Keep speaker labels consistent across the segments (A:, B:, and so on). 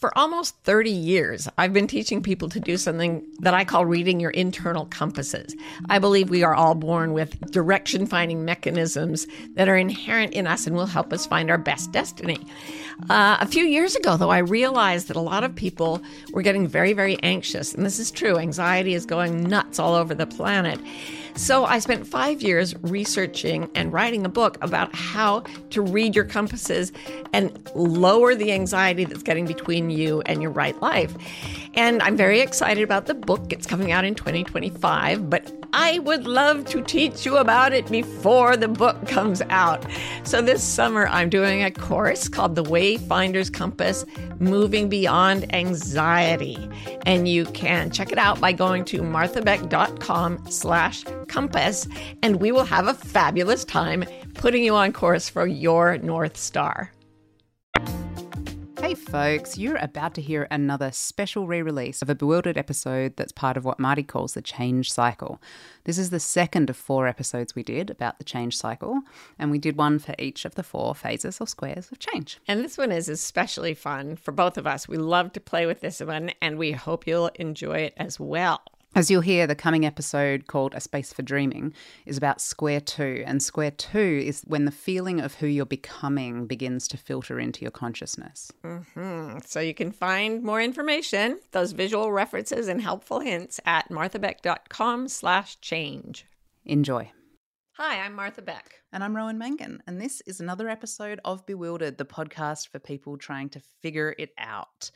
A: For almost 30 years, I've been teaching people to do something that I call reading your internal compasses. I believe we are all born with direction finding mechanisms that are inherent in us and will help us find our best destiny. Uh, a few years ago, though, I realized that a lot of people were getting very, very anxious. And this is true. Anxiety is going nuts all over the planet. So I spent five years researching and writing a book about how to read your compasses and lower the anxiety that's getting between you and your right life. And I'm very excited about the book. It's coming out in 2025, but I would love to teach you about it before the book comes out. So this summer, I'm doing a course called The Wayfinder's Compass Moving Beyond Anxiety. And you can check it out by going to marthabeck.com slash compass, and we will have a fabulous time putting you on course for your North Star.
B: Hey folks, you're about to hear another special re release of a Bewildered episode that's part of what Marty calls the change cycle. This is the second of four episodes we did about the change cycle, and we did one for each of the four phases or squares of change.
A: And this one is especially fun for both of us. We love to play with this one, and we hope you'll enjoy it as well.
B: As you'll hear, the coming episode called A Space for Dreaming is about square two. And square two is when the feeling of who you're becoming begins to filter into your consciousness.
A: Mm-hmm. So you can find more information, those visual references and helpful hints at marthabeck.com slash change.
B: Enjoy.
A: Hi, I'm Martha Beck.
B: And I'm Rowan Mangan. And this is another episode of Bewildered, the podcast for people trying to figure it out.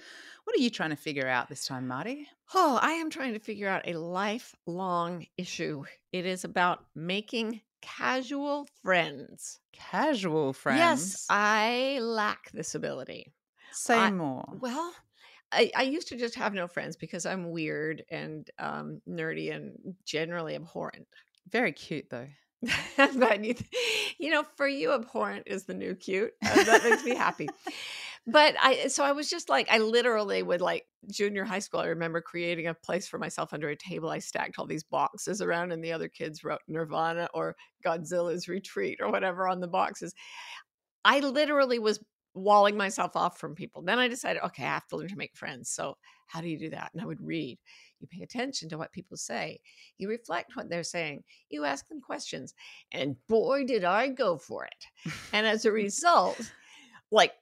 B: What are you trying to figure out this time, Marty?
A: Oh, I am trying to figure out a lifelong issue. It is about making casual friends.
B: Casual friends?
A: Yes, I lack this ability.
B: Say
A: I,
B: more.
A: Well, I, I, used to just have no friends because I'm weird and um, nerdy and generally abhorrent.
B: Very cute, though.
A: but you, you know, for you, abhorrent is the new cute. Uh, that makes me happy but I so I was just like I literally would like junior high school. I remember creating a place for myself under a table. I stacked all these boxes around, and the other kids wrote Nirvana or Godzilla's Retreat or whatever on the boxes. I literally was walling myself off from people. Then I decided, okay, I have to learn to make friends. So how do you do that? And I would read. You pay attention to what people say. You reflect what they're saying. You ask them questions. And boy, did I go for it. and as a result, like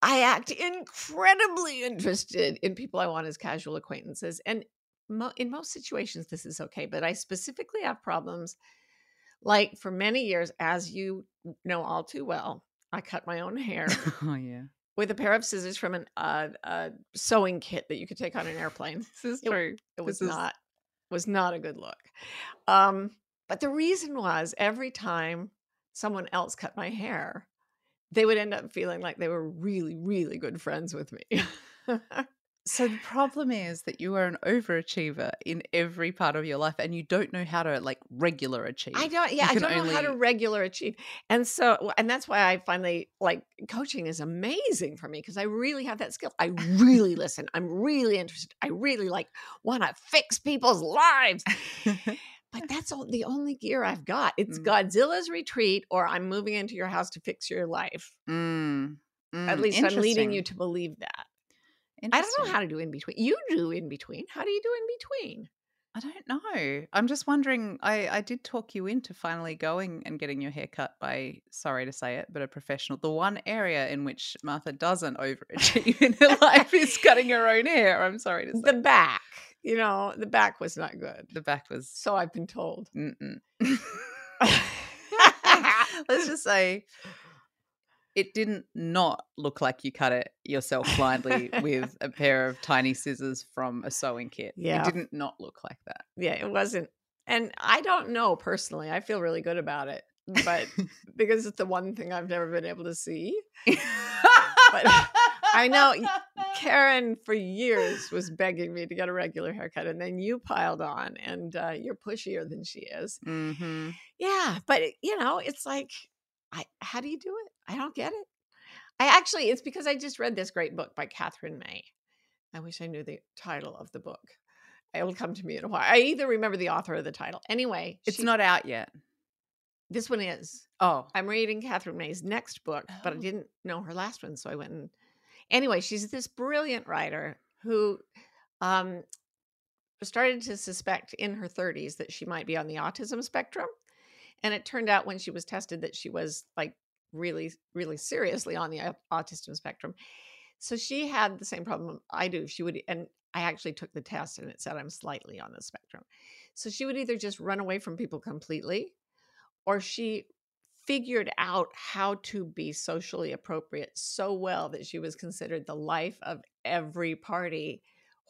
A: I act incredibly interested in people I want as casual acquaintances. And mo- in most situations, this is okay. But I specifically have problems. Like for many years, as you know all too well, I cut my own hair.
B: oh, yeah.
A: With a pair of scissors from an uh, uh, sewing kit that you could take on an airplane.
B: This is true.
A: It, it was
B: this
A: not was not a good look. Um, but the reason was every time someone else cut my hair, they would end up feeling like they were really, really good friends with me.
B: so the problem is that you are an overachiever in every part of your life and you don't know how to like regular achieve.
A: I don't yeah, I don't only... know how to regular achieve. And so and that's why I finally like coaching is amazing for me because I really have that skill. I really listen. I'm really interested. I really like want to fix people's lives but that's all, the only gear I've got. It's mm. Godzilla's retreat, or I'm moving into your house to fix your life.
B: Mm. Mm.
A: At least I'm leading you to believe that. I don't know how to do in between. You do in between. How do you do in between?
B: I don't know. I'm just wondering. I, I did talk you into finally going and getting your hair cut by, sorry to say it, but a professional. The one area in which Martha doesn't overachieve in her life is cutting her own hair. I'm sorry to say.
A: The back you know, the back was not good.
B: The back was.
A: So I've been told.
B: Let's just say it didn't not look like you cut it yourself blindly with a pair of tiny scissors from a sewing kit. Yeah. It didn't not look like that.
A: Yeah, it wasn't. And I don't know personally. I feel really good about it. But because it's the one thing I've never been able to see. but I know Karen for years was begging me to get a regular haircut, and then you piled on, and uh, you're pushier than she is.
B: hmm
A: Yeah, but you know, it's like, I how do you do it? I don't get it. I actually, it's because I just read this great book by Katherine May. I wish I knew the title of the book. It'll come to me in a while. I either remember the author or the title. Anyway,
B: It's
A: she-
B: not out yet.
A: This one is.
B: Oh.
A: I'm reading Katherine May's next book, but I
B: Oh.
A: didn't know her last one, so I went and anyway, she's this brilliant writer who um started to suspect in her 30s that she might be on the autism spectrum. And it turned out when she was tested that she was like really, really seriously on the autism spectrum. So she had the same problem I do. She would, and I actually took the test and it said I'm slightly on the spectrum. So she would either just run away from people completely or she figured out how to be socially appropriate so well that she was considered the life of every party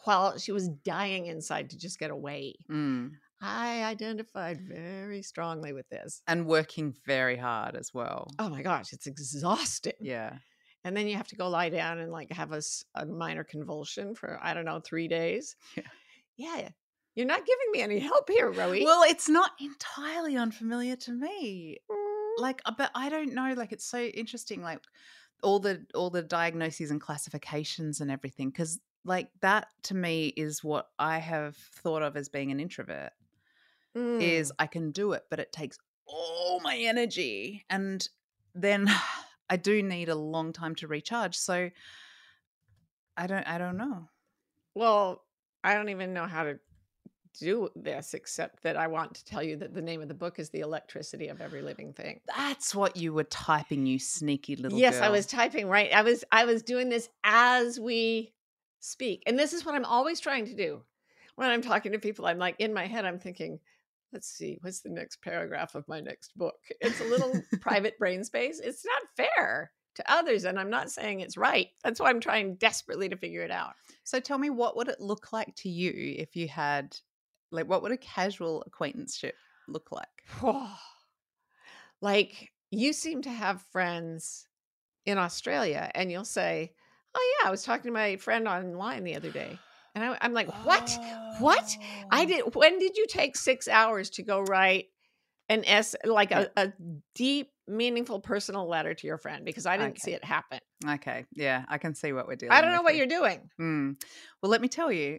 A: while she was dying inside to just get away.
B: Mm.
A: I identified very strongly with this.
B: And working very hard as well.
A: Oh my gosh, it's exhausting.
B: Yeah.
A: And then you have to go lie down and like have a minor convulsion for, I don't know, three days.
B: Yeah.
A: Yeah. You're not giving me any help here, Rowie.
B: Well, it's not entirely unfamiliar to me.
A: Mm,
B: Like, uh, but I don't know. Like, it's so interesting. Like, all the all the diagnoses and classifications and everything. Because like that to me is what I have thought of as being an introvert.
A: Mm.
B: Is I can do it, but it takes all my energy, and then I do need a long time to recharge. So I don't. I don't know.
A: Well, I don't even know how to do this except that I want to tell you that the name of the book is The Electricity of Every Living Thing.
B: That's what you were typing, you sneaky little
A: yes, I was typing right. I was I was doing this as we speak. And this is what I'm always trying to do. When I'm talking to people, I'm like in my head I'm thinking, let's see, what's the next paragraph of my next book? It's a little private brain space. It's not fair to others and I'm not saying it's right. That's why I'm trying desperately to figure it out.
B: So tell me, what would it look like to you if you had, like, what would a casual acquaintanceship look like?
A: like you seem to have friends in Australia, and you'll say, "Oh yeah, I was talking to my friend online the other day," and I, I'm like, "What? What? I
B: Oh.
A: did. When did you take six hours to go write an s like a, a deep, meaningful, personal letter to your friend? Because I didn't see it happen.
B: Okay, yeah, I can see what we're doing.
A: I don't know what you're doing.
B: Mm. Well, let me tell you.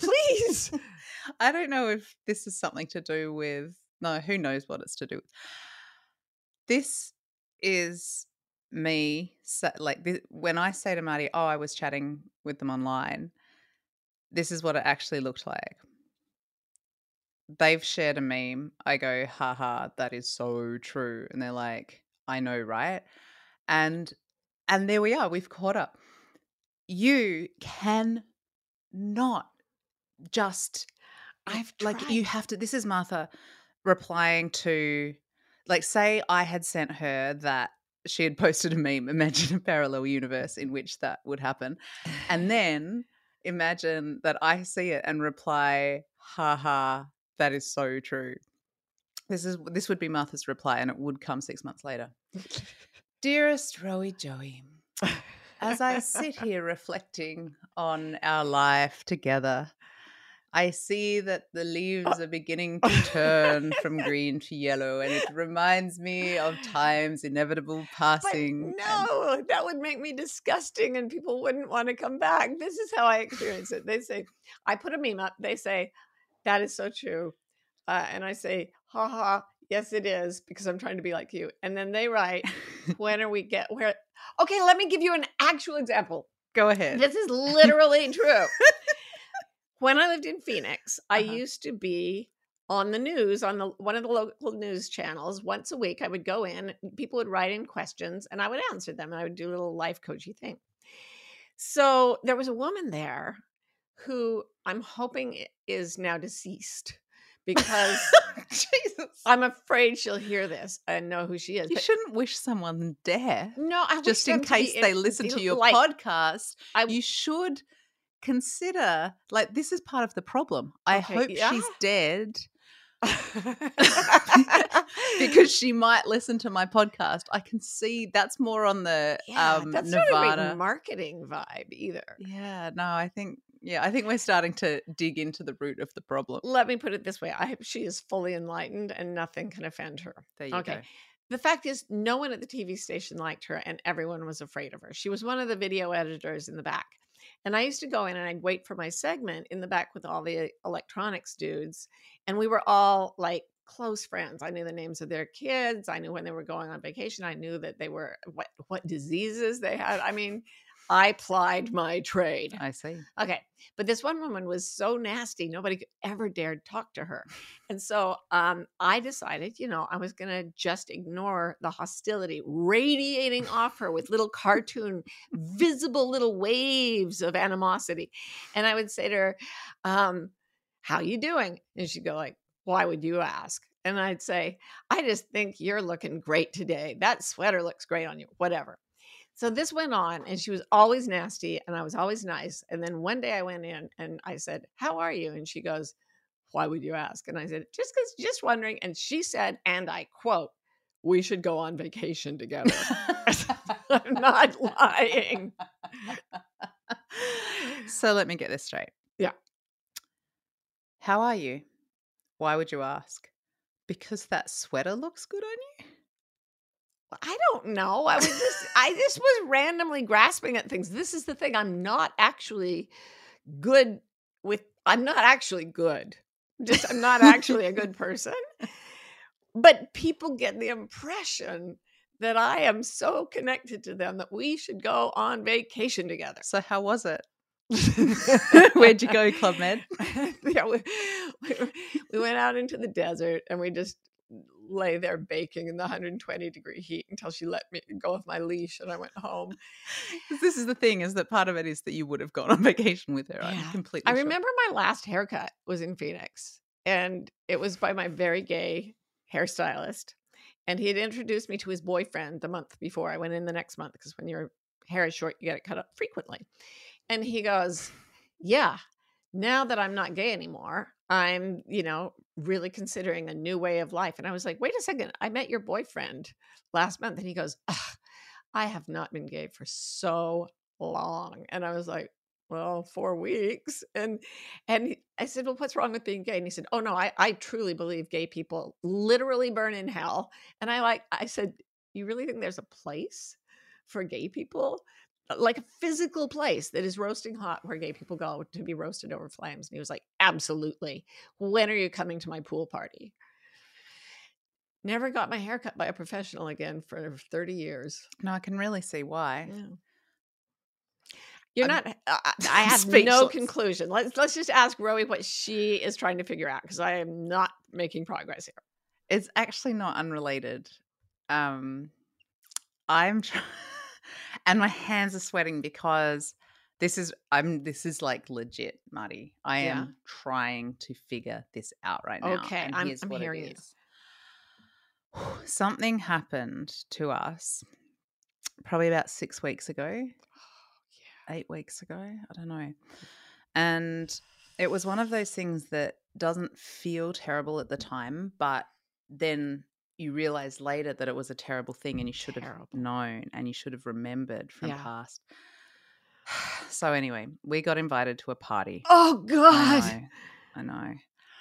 A: Please.
B: I don't know if this is something to do with. No, who knows what it's to do with. This is me, sa- like thi- when I say to Marty, "Oh, I was chatting with them online." This is what it actually looked like. They've shared a meme. I go, "Ha ha, that is so true," and they're like, "I know, right?" And and there we are. We've caught up. You can not just
A: I've
B: like
A: tried.
B: you have to this is martha replying to like say i had sent her that she had posted a meme imagine a parallel universe in which that would happen and then imagine that i see it and reply ha ha that is so true. This is this would be martha's reply and it would come six months later. Dearest rowie joey as I sit here reflecting on our life together, I see that the leaves are beginning to turn from green to yellow, and it reminds me of time's inevitable
A: But
B: passing. and-
A: no, that would make me disgusting and people wouldn't want to come back. This is how I experience it. They say, I put a meme up. They say, that is so true. Uh, and I say, ha ha, yes, it is, because I'm trying to be like you. And then they write, when are we get where? Okay, let me give you an actual example.
B: Go ahead.
A: This is literally true. When I lived in Phoenix, I
B: Uh-huh.
A: used to be on the news on the one of the local news channels once a week. I would go in, people would write in questions, and I would answer them, and I would do a little life coachy thing. So there was a woman there who I'm hoping is now deceased because
B: Jesus.
A: I'm afraid she'll hear this and know who she is.
B: You shouldn't wish someone death.
A: no, I
B: Just in
A: them to be
B: case they listen to your
A: like,
B: podcast,
A: I-
B: you should consider like this is part of the problem. I
A: Okay,
B: hope
A: yeah.
B: she's dead because she might listen to my podcast. I can see that's more on the
A: yeah,
B: um,
A: that's not a
B: Nevada.
A: marketing vibe either.
B: yeah, no, I think yeah, I think we're starting to dig into the root of the problem.
A: Let me put it this way: I hope she is fully enlightened, and nothing can offend her.
B: There you
A: Okay.
B: go.
A: The fact is, no one at the TV station liked her, and everyone was afraid of her. She was one of the video editors in the back. And I used to go in and I'd wait for my segment in the back with all the electronics dudes. And we were all like close friends. I knew the names of their kids. I knew when they were going on vacation. I knew that they were what what diseases they had. I mean, I plied my trade.
B: I see.
A: Okay. But this one woman was so nasty, nobody ever dared talk to her. And so um, I decided, you know, I was going to just ignore the hostility radiating off her with little cartoon, visible little waves of animosity. And I would say to her, um, how you doing? And she'd go like, why would you ask? And I'd say, I just think you're looking great today. That sweater looks great on you, whatever. So this went on, and she was always nasty, and I was always nice. And then one day I went in and I said, How are you? And she goes, Why would you ask? And I said, Just because, just wondering. And she said, and I quote, We should go on vacation together. I'm not lying.
B: so let me get this straight.
A: Yeah.
B: How are you? Why would you ask? Because that sweater looks good on you?
A: I don't know. I was just, I just was randomly grasping at things. This is the thing. I'm not actually good with, I'm not actually good. Just, I'm not actually a good person. But people get the impression that I am so connected to them that we should go on vacation together.
B: So how was it? Where'd you go, Club Med?
A: yeah, we, we, we went out into the desert and we just lay there baking in the 120 degree heat until she let me go off my leash and I went home.
B: this is the thing, is that part of it is that you would have gone on vacation with her. I'm
A: Yeah.
B: completely
A: I
B: sure.
A: remember my last haircut was in Phoenix and it was by my very gay hairstylist. And he had introduced me to his boyfriend the month before I went in the next month because when your hair is short, you get it cut up frequently. And he goes, Yeah, now that I'm not gay anymore, I'm, you know, really considering a new way of life. And I was like, Wait a second, I met your boyfriend last month. And he goes, "Ugh, I have not been gay for so long. And I was like, well, four weeks. And and I said, Well, what's wrong with being gay? And he said, Oh no, I, I truly believe gay people literally burn in hell. And I like I said, You really think there's a place for gay people? Uh, Like a physical place that is roasting hot where gay people go to be roasted over flames. And he was like, Absolutely. When are you coming to my pool party? Never got my hair cut by a professional again for 30 years.
B: No, I can really see why.
A: Yeah. You're
B: I'm
A: not. I, I I have no conclusion. Let's let's just ask Rowie what she is trying to figure out because I am not making progress here.
B: It's actually not unrelated. Um, I'm trying, and my hands are sweating because this is I'm this is like legit, Marty. I
A: Yeah.
B: am trying to figure this out right now.
A: Okay,
B: and
A: I'm- I'm hearing you.
B: Something happened to us probably about six weeks ago, oh, eight weeks ago. I don't know. And it was one of those things that doesn't feel terrible at the time, but then you realize later that it was a terrible thing and you should
A: Terrible.
B: have known and you should have remembered from
A: Yeah.
B: past. So anyway, we got invited to a party.
A: Oh
B: I
A: God!
B: know. I know.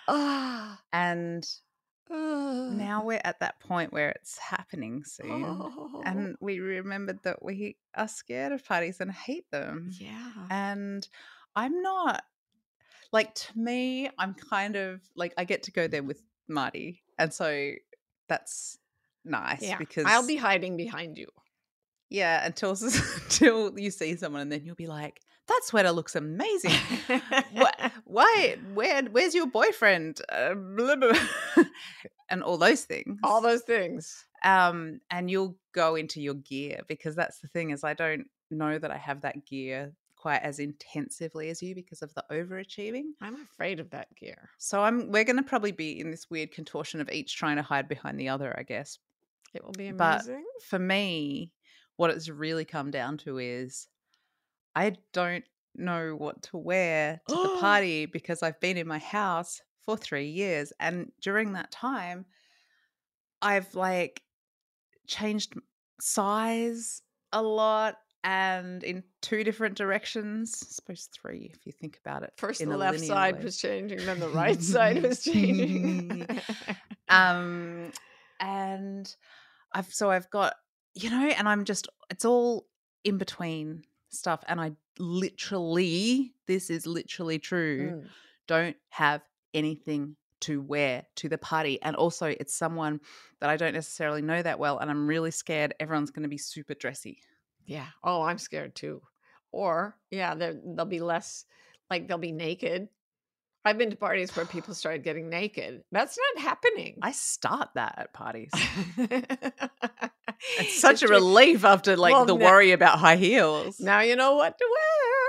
A: Ah.
B: And
A: ah.
B: now we're at that point where it's happening soon.
A: Oh.
B: And we remembered that we are scared of parties and hate them.
A: yeah.
B: And I'm not like to me, I'm kind of like I get to go there with Marty. And so that's nice
A: Yeah.
B: because
A: I'll be hiding behind you.
B: yeah, until until you see someone and then you'll be like, that sweater looks amazing. what why where where's your boyfriend? Uh, blah, blah, blah," and all those things.
A: All those things.
B: um and you'll go into your gear because that's the thing is i don't know that i have that gear quite as intensively as you because of the overachieving
A: I'm afraid of that gear.
B: so i'm we're going to probably be in this weird contortion of each trying to hide behind the other i guess
A: It will be amazing.
B: But- for me what it's really come down to is i don't know what to wear to the party because i've been in my house for three years. And during that time, I've like changed size a lot and in two different directions. I suppose three if you think about it.
A: First, the left side
B: way.
A: was changing, then the right side was changing.
B: um and I've so I've got you know, and I'm just it's all in between stuff and I literally this is literally true
A: Mm.
B: don't have anything to wear to the party. And also, it's someone that I don't necessarily know that well. And I'm really scared everyone's going to be super dressy.
A: Yeah. Oh, I'm scared too. Or yeah, they'll be less like they'll be naked. I've been to parties where people started getting naked. That's not happening.
B: I start that at parties.
A: it's
B: It's such a relief after like
A: Well,
B: the
A: now-
B: worry about high heels.
A: Now you know what to wear.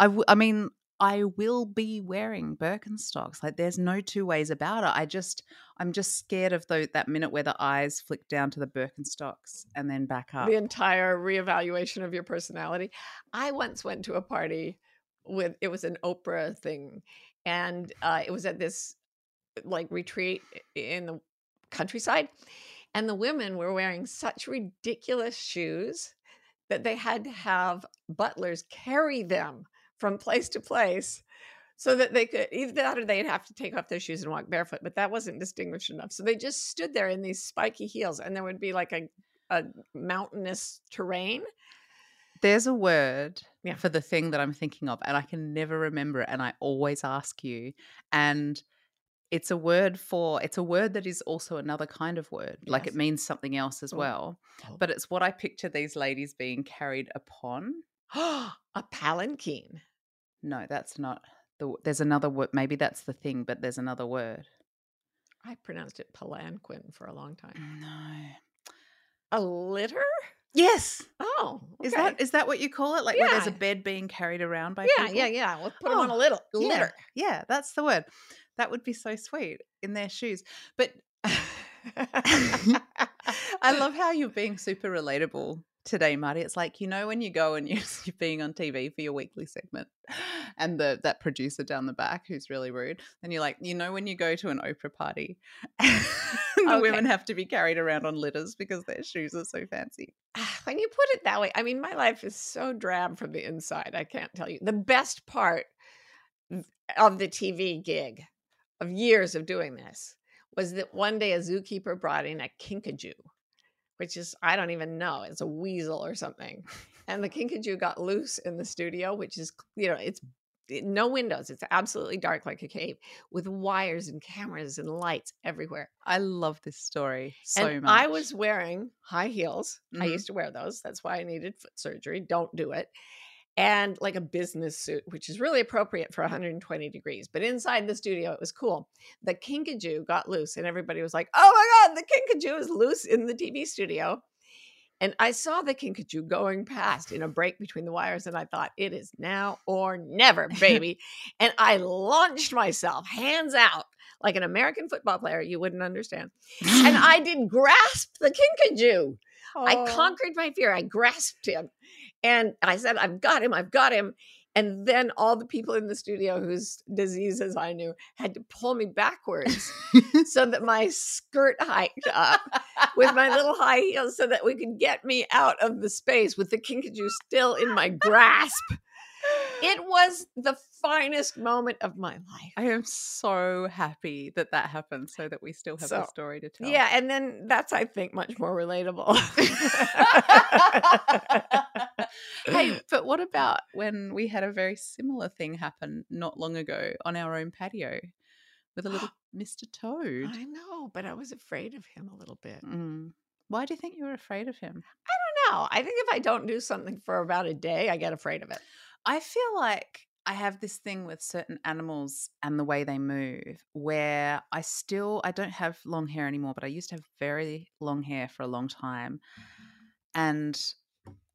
B: I, w- I mean, I will be wearing Birkenstocks. Like, there's no two ways about it. I just, I'm just scared of the, that minute where the eyes flick down to the Birkenstocks and then back up.
A: the entire reevaluation of your personality. I once went to a party with it was an Oprah thing, and uh, it was at this like retreat in the countryside, and the women were wearing such ridiculous shoes that they had to have butlers carry them from place to place. So that they could either that or they'd have to take off their shoes and walk barefoot, but that wasn't distinguished enough. So they just stood there in these spiky heels, and there would be like a a mountainous terrain.
B: There's a word
A: Yeah.
B: for the thing that I'm thinking of, and I can never remember it. And I always ask you. And it's a word for, it's a word that is also another kind of word. Like it means something else as
A: Oh.
B: well.
A: Oh.
B: But it's what I picture these ladies being carried upon.
A: a palanquin.
B: No, that's not the, there's another word. Maybe that's the thing, but there's another word.
A: I pronounced it palanquin for a long time.
B: No.
A: A litter?
B: Yes.
A: Oh,
B: Is that is that what you call it? Like where there's a bed being carried around by
A: yeah,
B: people?
A: yeah, yeah. yeah. We'll put them on a
B: Oh,
A: little
B: Yeah,
A: litter.
B: Yeah, that's the word. That would be so sweet in their shoes. But I love how you're being super relatable today, Marty. It's like you know when you go and you're, being on TV for your weekly segment, and the that producer down the back who's really rude, and you're like, you know when you go to an Oprah party, the
A: Okay.
B: women have to be carried around on litters because their shoes are so fancy.
A: Ah, when you put it that way, I mean, my life is so drab from the inside. I can't tell you. The best part of the TV gig of years of doing this was that one day a zookeeper brought in a kinkajou, which is, I don't even know, it's a weasel or something. And the kinkajou got loose in the studio, which is, you know, it's it- no windows. It's absolutely dark like a cave with wires and cameras and lights everywhere.
B: I love this story so
A: and
B: much.
A: I was wearing high heels. I
B: Mhm.
A: used to wear those. That's why I needed foot surgery. Don't do it. And like a business suit, which is really appropriate for 120 degrees. But inside the studio, it was cool. The kinkajou got loose, and everybody was like, oh my God, the kinkajou is loose in the TV studio. And I saw the kinkajou going past in a break between the wires, and I thought, it is now or never, baby. and I launched myself, hands out, like an American football player. You wouldn't understand and I did grasp the kinkajou. I
B: Oh.
A: conquered my fear. I grasped him, and I said, "I've got him! I've got him!" And then all the people in the studio, whose diseases I knew, had to pull me backwards so that my skirt hiked up with my little high heels, so that we could get me out of the space with the kinkajou still in my grasp. It was the finest moment of my life.
B: I am so happy that that happened so that we still have
A: So,
B: story to tell.
A: Yeah, and then that's I think much more relatable.
B: hey, but what about when we had a very similar thing happen not long ago on our own patio with a little Mr. Toad?
A: I know, but I was afraid of him a little bit.
B: Mm. Why do you think you were afraid of him?
A: I don't know. I think if I don't do something for about a day, I get afraid of it.
B: I feel like I have this thing with certain animals and the way they move where I still I don't have long hair anymore, but I used to have very long hair for a long time. And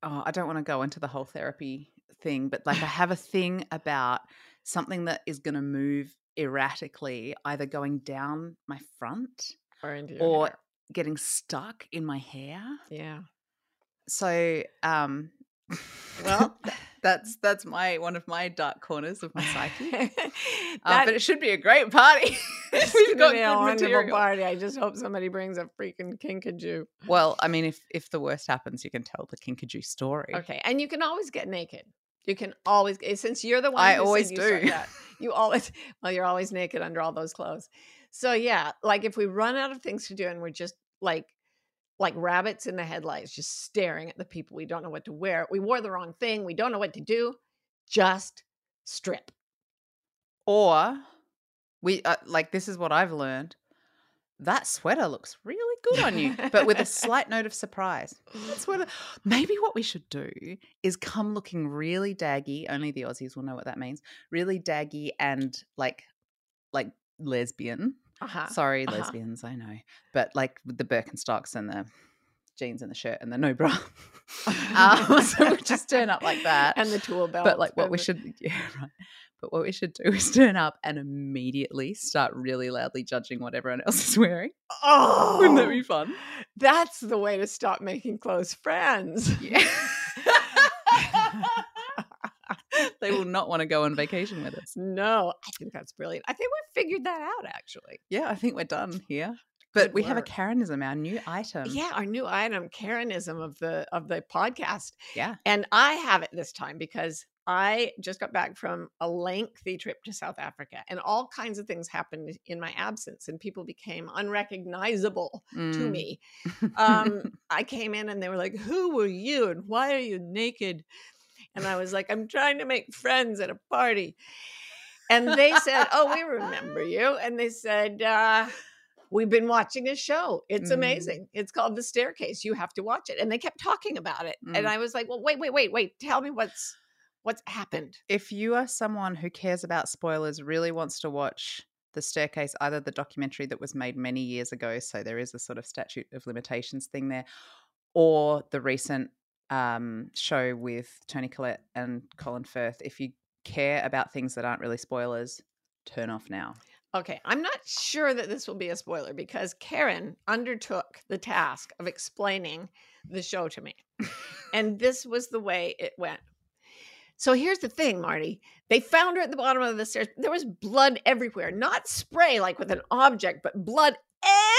B: oh, I don't want to go into the whole therapy thing, but like I have a thing about something that is going to move erratically, either going down my front
A: Or
B: or getting stuck in my hair.
A: yeah.
B: So, um,
A: Well,
B: That's that's my one of my dark corners of my psyche. Uh, but it should be a great party. We've got
A: be a wonderful
B: material.
A: party. I just hope somebody brings a freaking kinkajou.
B: Well, I mean, if if the worst happens, you can tell the kinkajou story.
A: Okay, and you can always get naked. You can always eh, since you're the one.
B: I always do.
A: that, you always well, you're always naked under all those clothes. So yeah, like if we run out of things to do and we're just like like rabbits in the headlights, just staring at the people. We don't know what to wear. We wore the wrong thing. We don't know what to do. Just strip.
B: Or we uh, like this is what I've learned. That sweater looks really good on you, but with a slight note of surprise. That sweater. Maybe what we should do is come looking really daggy. Only the Aussies will know what that means. Really daggy and like like lesbian.
A: Uh-huh.
B: Sorry,
A: uh-huh.
B: lesbians, I know. But like the Birkenstocks and the jeans and the shirt and the no bra. um, so we just turn up like that.
A: and the tool belt.
B: but like what we should yeah, right. But what we should do is turn up and immediately start really loudly judging what everyone else is wearing.
A: Oh,
B: Wouldn't that be fun?
A: that's the way to stop making close friends.
B: Yeah. They will not want to go on vacation with us.
A: No, I think that's brilliant. I think we've figured that out actually.
B: Yeah, I think we're done here. But
A: Good
B: we have a. Karenism, our new item.
A: yeah, our new item, Karenism of the of the podcast.
B: Yeah.
A: And I have it this time because I just got back from a lengthy trip to South Africa and all kinds of things happened in my absence and people became unrecognizable to
B: Mm.
A: me. Um, I came in and they were like, Who were you and why are you naked? And I was like, I'm trying to make friends at a party. And they said, Oh, we remember you. And they said, uh, We've been watching a show. It's
B: Mm.
A: amazing. It's called The Staircase. You have to watch it. And they kept talking about it. And
B: Mm.
A: I was like, Well, wait, wait, wait, wait. Tell me what's what's happened.
B: if you are someone who cares about spoilers, really wants to watch The Staircase, either the documentary that was made many years ago, so there is a sort of statute of limitations thing there, or the recent um, show with Toni Collette and Colin Firth, if you care about things that aren't really spoilers, turn off now.
A: Okay, I'm not sure that this will be a spoiler because Karen undertook the task of explaining the show to me. and this was the way it went. So here's the thing, Marty. They found her at the bottom of the stairs. There was blood everywhere, not spray like with an object, but blood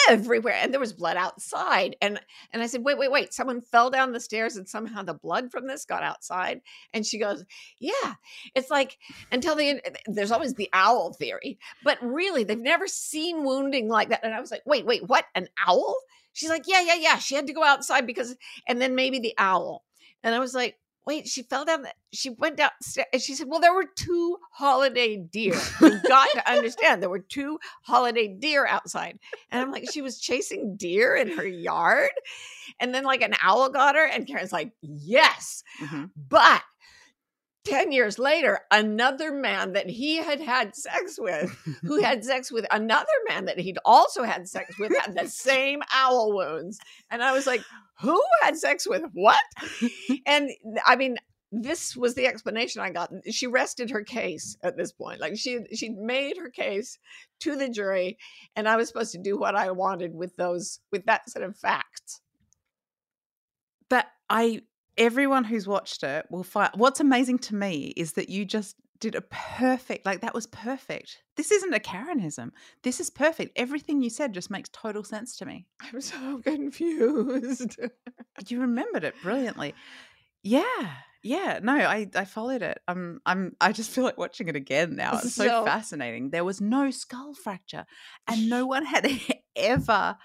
A: everywhere. And there was blood outside. And and I said, "Wait, wait, wait. Someone fell down the stairs and somehow the blood from this got outside." And she goes, "Yeah. It's like until the end, eh, there's always the owl theory, but really they've never seen wounding like that." And I was like, "Wait, wait, what? An owl?" She's like, "Yeah, yeah, yeah. She had to go outside because and then maybe the owl." And I was like, wait, she fell down. The, she went downstairs and she said, well, there were two holiday deer. You've got to understand there were two holiday deer outside. And I'm like, she was chasing deer in her yard. And then like an owl got her. And Karen's like, yes.
B: Mhm.
A: But 10 years later, another man that he had had sex with, who had sex with another man that he'd also had sex with, had the same owl wounds. And I was like, who had sex with what? And I mean, this was the explanation I got. She rested her case at this point. Like she she made her case to the jury, and I was supposed to do what I wanted with those with that set of facts.
B: But I, everyone who's watched it will find what's amazing to me is that you just did a perfect, like that was perfect. This isn't a Karenism. This is perfect. Everything you said just makes total sense to me.
A: I'm so confused.
B: You remembered it brilliantly. Yeah. Yeah. No, I, I followed it. I'm I'm I just feel like watching it again now. It's so,
A: So-
B: fascinating. There was no skull fracture and no one had ever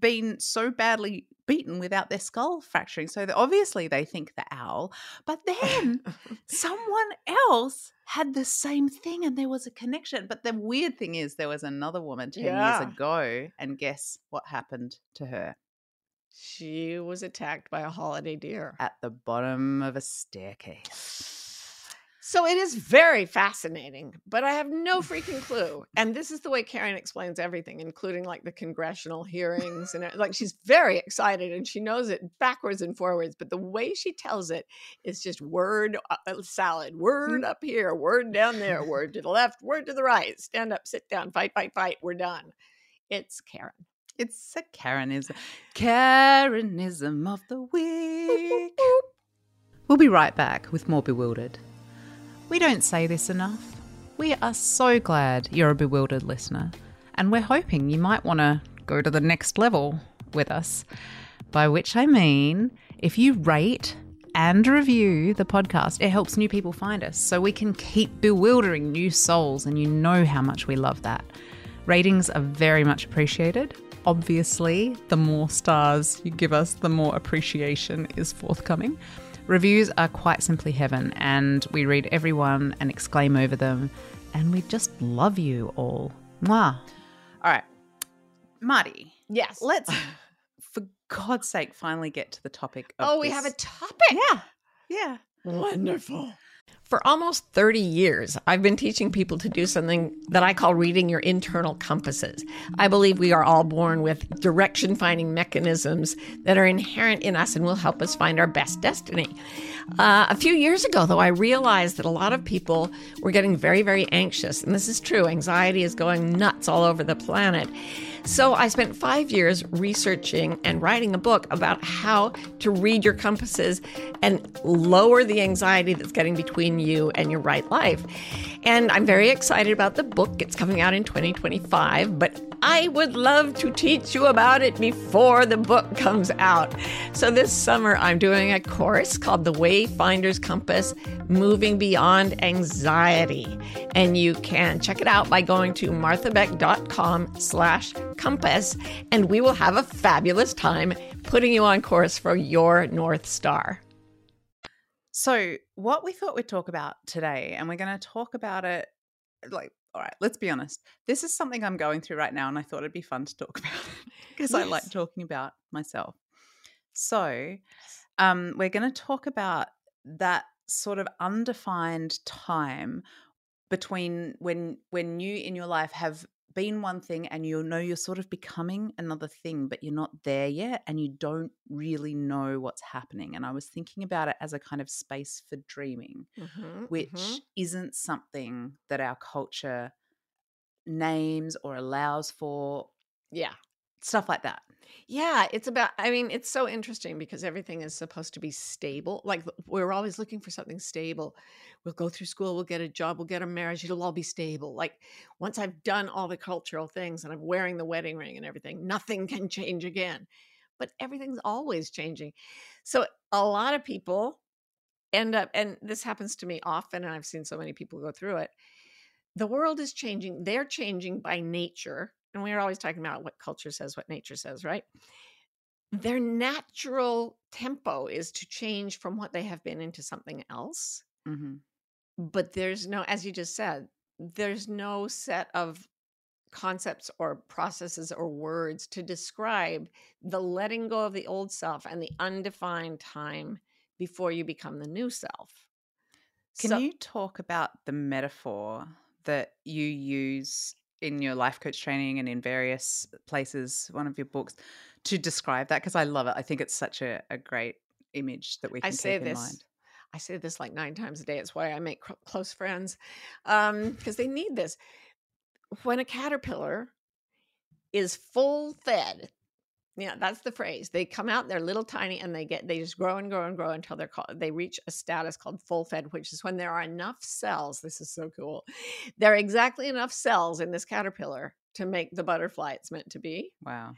B: been so badly beaten without their skull fracturing. So obviously they think the owl, but then someone else had the same thing and there was a connection. But the weird thing is there was another woman 10
A: Yeah.
B: years ago and guess what happened to her?
A: she was attacked by a holiday deer.
B: At the bottom of a staircase.
A: So it is very fascinating, but I have no freaking clue. And this is the way Karen explains everything, including like the congressional hearings and like she's very excited and she knows it backwards and forwards. But the way she tells it is just word uh, uh, salad, word up here, word down there, word to the left, word to the right, stand up, sit down, fight, fight, fight. We're done. It's Karen.
B: It's a Karenism. Karenism of the week. We'll be right back with more Bewildered. We don't say this enough. We are so glad you're a bewildered listener, and we're hoping you might want to go to the next level with us. By which I mean, if you rate and review the podcast, it helps new people find us so we can keep bewildering new souls, and you know how much we love that. Ratings are very much appreciated. Obviously, the more stars you give us, the more appreciation is forthcoming. Reviews are quite simply heaven, and we read every one and exclaim over them, and we just love you all. Mwah. All right, Marty,
A: Yes.
B: let's, for God's sake, finally get to the topic of
A: Oh, we
B: this-
A: have a topic.
B: Yeah, yeah.
A: Wonderful. For almost 30 years, I've been teaching people to do something that I call reading your internal compasses. I believe we are all born with direction finding mechanisms that are inherent in us and will help us find our best destiny. Uh, a few years ago, though, I realized that a lot of people were getting very, very anxious. And this is true. Anxiety is going nuts all over the planet. So I spent five years researching and writing a book about how to read your compasses and lower the anxiety that's getting between you and your right life. And I'm very excited about the book. It's coming out in 2025, but I would love to teach you about it before the book comes out. So this summer, I'm doing a course called The Wayfinder's Compass Moving Beyond Anxiety. And you can check it out by going to marthabeck.com slash compass, and we will have a fabulous time putting you on course for your North Star.
B: So, what we thought we'd talk about today, and we're going to talk about it like, all right, let's be honest. This is something I'm going through right now, and I thought it'd be fun to talk about because I like talking about myself. So, um, we're going to talk about that sort of undefined time between when when you in your life have been one thing and you know you're sort of becoming another thing but you're not there yet and you don't really know what's happening. And i was thinking about it as a kind of space for dreaming mm-hmm, which mm-hmm. isn't something that our culture names or allows for
A: yeah.
B: stuff like that
A: Yeah, it's about, I mean, it's so interesting because everything is supposed to be stable. Like we're always looking for something stable. We'll go through school, we'll get a job, we'll get a marriage, it'll all be stable. Like once I've done all the cultural things and I'm wearing the wedding ring and everything, nothing can change again. But everything's always changing. So a lot of people end up, and this happens to me often, and I've seen so many people go through it. The world is changing. They're changing by nature. And we're always talking about what culture says, what nature says, right? Their natural tempo is to change from what they have been into something else.
B: mm-hmm.
A: But there's no, as you just said, there's no set of concepts or processes or words to describe the letting go of the old self and the undefined time before you become the new self.
B: Can
A: So-
B: you talk about the metaphor that you use in your life coach training and in various places, one of your books, to describe that? Because I love it. I think it's such a, a great image that we
A: I
B: can
A: say
B: keep in
A: this.
B: mind.
A: I say this like nine times a day. It's why I make cl- close friends um, because they need this. When a caterpillar is full fed, yeah, that's the phrase. They come out, they're little tiny, and they get they just grow and grow and grow until they're called they reach a status called full fed, which is when there are enough cells. This is so cool. There are exactly enough cells in this caterpillar to make the butterfly it's meant to be.
B: Wow.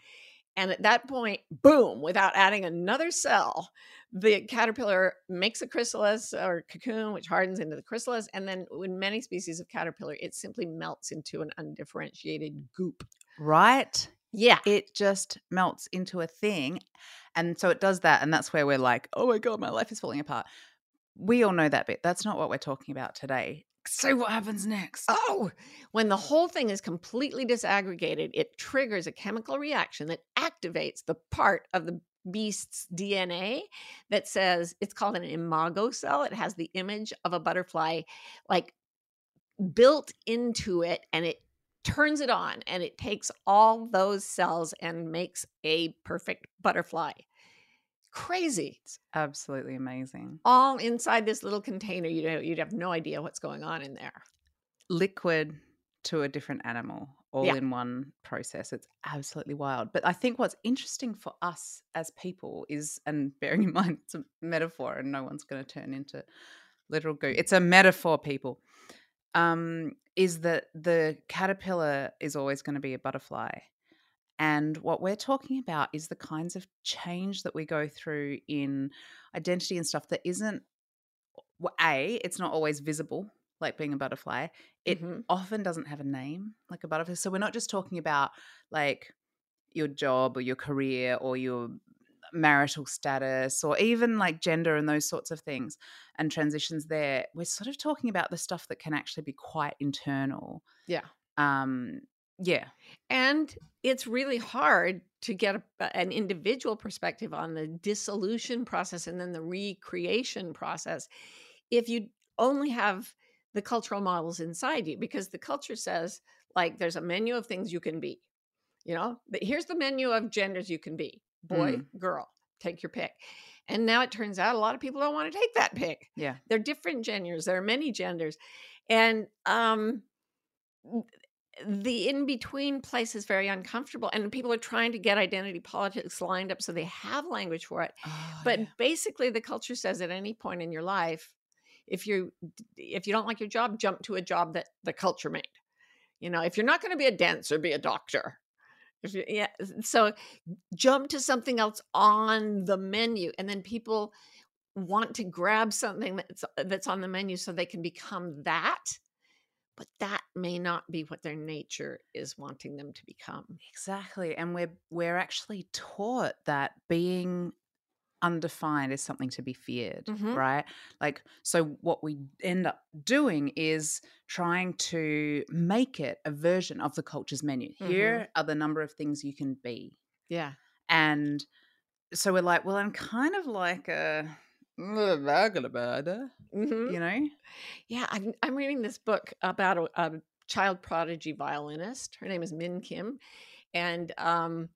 A: And at that point, boom, without adding another cell, the caterpillar makes a chrysalis or cocoon, which hardens into the chrysalis. And then, in many species of caterpillar, it simply melts into an undifferentiated goop.
B: Right?
A: Yeah.
B: It just melts into a thing. And so it does that. And that's where we're like, oh my God, my life is falling apart. We all know that bit. That's not what we're talking about today. So, what happens next?
A: Oh, when the whole thing is completely disaggregated, it triggers a chemical reaction that activates the part of the beast's DNA that says it's called an imago cell. It has the image of a butterfly like built into it and it turns it on and it takes all those cells and makes a perfect butterfly. Crazy.
B: It's absolutely amazing.
A: All inside this little container. You know, you'd have no idea what's going on in there.
B: liquid to a different animal all
A: Yeah.
B: in one process. It's absolutely wild. But I think what's interesting for us as people is, and bearing in mind it's a metaphor and no one's going to turn into literal goo. It's a metaphor, people. Um, is that the caterpillar is always going to be a butterfly. And what we're talking about is the kinds of change that we go through in identity and stuff that isn't, well, A, it's not always visible, like being a butterfly. It
A: Mhm.
B: often doesn't have a name, like a butterfly. So we're not just talking about like your job or your career or your marital status or even like gender and those sorts of things and transitions there. We're sort of talking about the stuff that can actually be quite internal.
A: Yeah.
B: Um, yeah.
A: And it's really hard to get a, an individual perspective on the dissolution process and then the recreation process if you only have the cultural models inside you, because the culture says, like, there's a menu of things you can be. You know, here's the menu of genders you can be boy, girl, take your pick. And now it turns out a lot of people don't want to take that pick.
B: Yeah.
A: They're different genders, there are many genders. And um, the in between place is very uncomfortable and people are trying to get identity politics lined up so they have language for it
B: Oh,
A: but
B: yeah.
A: basically the culture says at any point in your life if you if you don't like your job jump to a job that the culture made you know if you're not going to be a dancer be a doctor yeah so jump to something else on the menu and then people want to grab something that's uh, that's on the menu so they can become that but that may not be what their nature is wanting them to become
B: Exactly. And we're we're actually taught that being undefined is something to be feared,
A: Mhm.
B: right? Like so what we end up doing is trying to make it a version of the culture's menu.
A: Mhm.
B: Here are the number of things you can be.
A: yeah
B: And so we're like, well, I'm kind of like a
A: Mhm.
B: You know?
A: Yeah, I'm, I'm reading this book about a, a child prodigy violinist. Her name is Min Kym, and um,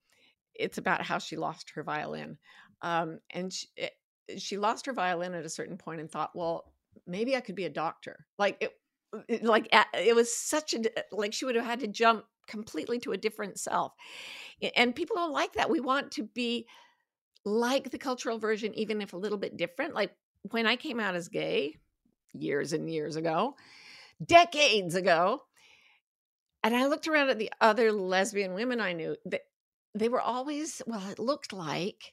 A: it's about how she lost her violin. Um, and she, eh, it, she lost her violin at a certain point and thought, well, maybe I could be a doctor. Like it, uh, it like it was such a uh, like she would have had to jump completely to a different self. And people don't like that. We want to be like the cultural version, even if a little bit different. Like when I came out as gay years and years ago, decades ago, and I looked around at the other lesbian women I knew, they, they were always, well, it looked like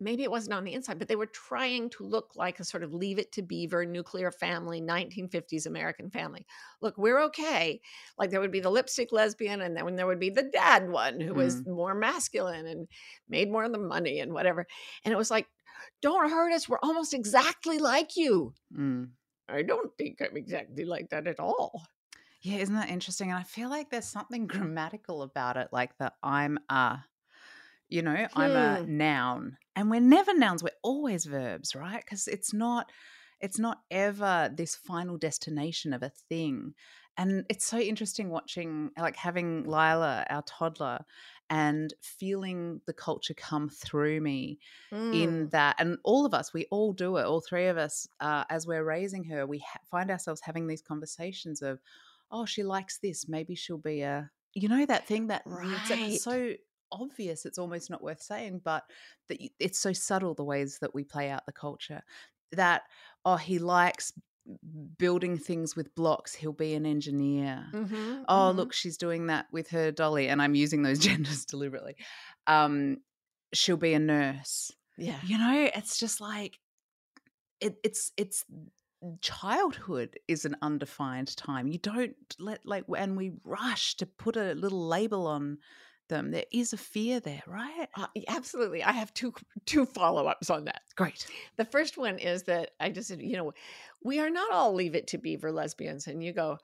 A: maybe it wasn't on the inside, but they were trying to look like a sort of leave it to beaver nuclear family, 1950s American family. Look, we're okay. Like there would be the lipstick lesbian, and then there would be the dad one who was more masculine and made more of the money and whatever. And it was like, don't hurt us. We're almost exactly like you.
B: Mm.
A: I don't think I'm exactly like that at all.
B: Yeah, isn't that interesting? And I feel like there's something grammatical about it, like the I'm a, you know, I'm a
A: Hmm.
B: noun. And we're never nouns, we're always verbs, right? Because it's not it's not ever this final destination of a thing. And it's so interesting watching like having Lila, our toddler, and feeling the culture come through me in
A: Mm.
B: that and all of us we all do it all three of us uh, as we're raising her we ha- find ourselves having these conversations of oh she likes this maybe she'll be a you know that thing that
A: Right.
B: it's so obvious it's almost not worth saying but that it's so subtle the ways that we play out the culture that oh he likes building things with blocks he'll be an engineer
A: Mhm,
B: oh
A: mhm.
B: look she's doing that with her dolly and i'm using those genders deliberately um she'll be a nurse
A: Yeah.
B: you know it's just like it, it's it's childhood is an undefined time you don't let like and we rush to put a little label on them there is a fear there right
A: Uh, absolutely. I have two two follow-ups on that.
B: great
A: The first one is that I just said, you know, we are not all leave it to beaver lesbians. And you go,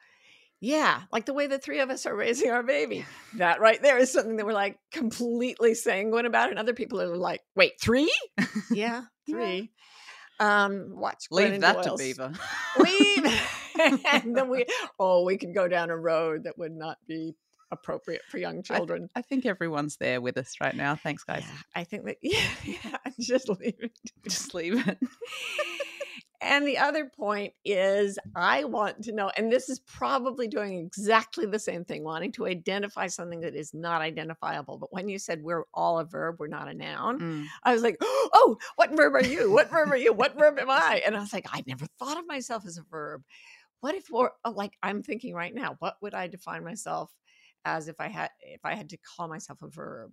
A: yeah, like the way the three of us are raising our baby. That right there is something that we're like completely sanguine about. And other people are like, wait, three? Yeah,
B: Yeah.
A: three. Um, watch.
B: leave
A: Glennon
B: that to beaver
A: Leave. and then we, oh, we could go down a road that would not be appropriate for young children.
B: i think everyone's there with us right now thanks guys
A: Yeah, I think that, yeah, yeah, just leave it.
B: just leave it
A: and the other point is I want to know, and this is probably doing exactly the same thing, wanting to identify something that is not identifiable. But when you said we're all a verb, we're not a noun,
B: Mm.
A: I was like, oh, what verb are you? What verb are you? What verb am I? And I was like, I never thought of myself as a verb. What if we're uh, like I'm thinking right now, what would I define myself as if I had if I had to call myself a verb?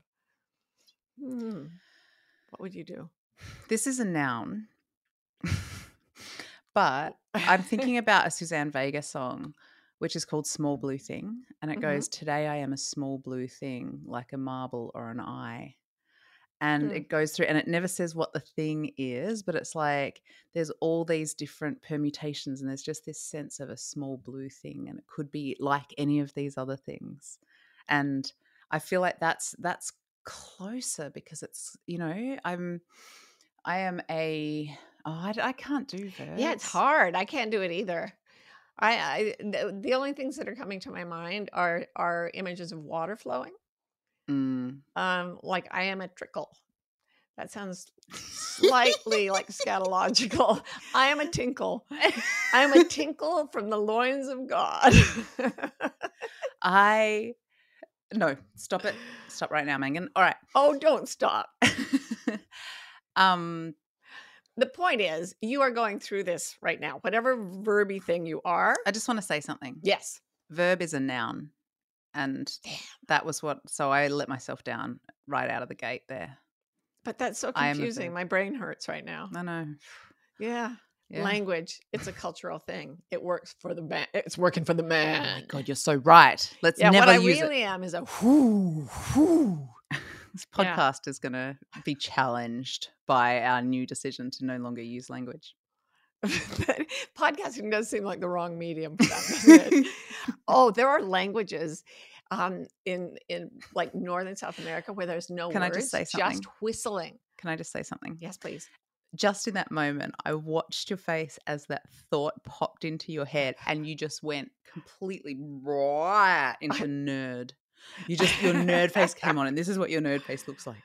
A: Hmm. What would you do?
B: This is a noun. but I'm thinking about a Suzanne Vega song, which is called Small Blue Thing. And it
A: Mhm.
B: goes, Today I am a small blue thing, like a marble or an eye. And
A: Hmm.
B: it goes through, and it never says what the thing is, but it's like there's all these different permutations, and there's just this sense of a small blue thing, and it could be like any of these other things. And I feel like that's that's closer because it's you know I'm I am a oh I, I can't do verbs.
A: Yeah, it's hard. I can't do it either. I, I the, the only things that are coming to my mind are are images of water flowing.
B: Mm.
A: Um, like I am a trickle. That sounds slightly like scatological. I am a tinkle. I am a tinkle from the loins of God.
B: I no stop it stop right now, Mangan. All right.
A: oh, don't stop.
B: um
A: The point is, you are going through this right now. Whatever verby thing you are.
B: I just want to say something.
A: Yes.
B: Verb is a noun. And that was what so I let myself down right out of the gate there.
A: But that's so
B: I am a
A: confusing. My brain hurts right now.
B: I know.
A: Yeah.
B: Yeah.
A: Language, it's a cultural thing. It works for the man. It's working for the
B: Oh
A: man.
B: my god, you're so right. Let's
A: yeah,
B: never
A: what I
B: use it.
A: really am is a whoo, whoo.
B: This
A: Yeah.
B: podcast is going to be challenged by our new decision to no longer use language.
A: Podcasting does seem like the wrong medium for that, doesn't it? oh, there are languages um, in in like northern South America where there's no
B: Can I
A: words,
B: just say something?
A: just whistling.
B: Can I just say something?
A: Yes, please.
B: Just in that moment, I watched your face as that thought popped into your head and you just went completely right into nerd. You just, your nerd face came on, and this is what your nerd face looks like.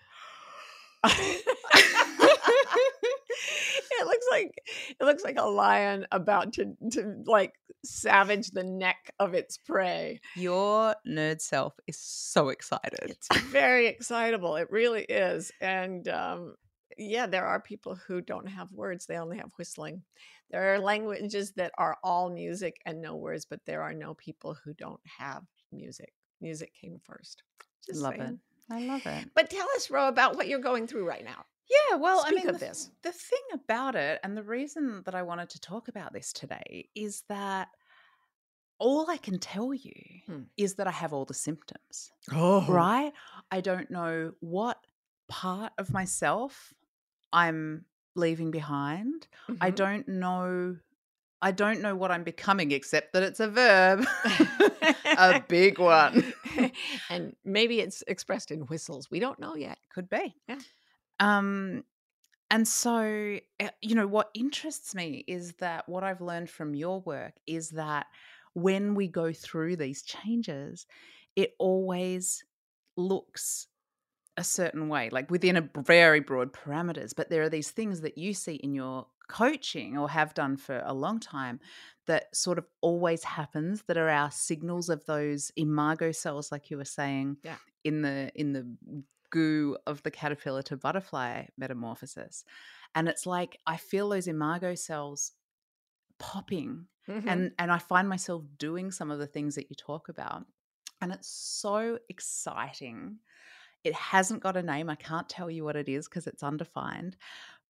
A: It looks like it looks like a lion about to to like savage the neck of its prey.
B: Your nerd self is so excited.
A: It's very excitable. It really is. And um, yeah, there are people who don't have words, they only have whistling. There are languages that are all music and no words, but there are no people who don't have music. Music came first. Just
B: love
A: saying.
B: it. I love it.
A: But tell us, Ro, about what you're going through right now.
B: Yeah, well,
A: Speak
B: I mean,
A: of
B: the,
A: this.
B: the thing about it, and the reason that I wanted to talk about this today is that all I can tell you
A: Hmm.
B: is that I have all the symptoms,
A: Oh,
B: right? I don't know what part of myself I'm leaving behind. I
A: Mhm.
B: don't know. I don't know what I'm becoming, except that it's a verb, a big one.
A: and maybe it's expressed in whistles. We don't know yet.
B: Could be.
A: Yeah.
B: Um, and so, uh, you know, what interests me is that what I've learned from your work is that when we go through these changes, it always looks a certain way, like within a very broad parameters. But there are these things that you see in your coaching or have done for a long time that sort of always happens that are our signals of those imago cells like you were saying
A: Yeah.
B: in the in the goo of the caterpillar to butterfly metamorphosis and it's like i feel those imago cells popping
A: Mhm.
B: and and i find myself doing some of the things that you talk about and it's so exciting it hasn't got a name i can't tell you what it is because it's undefined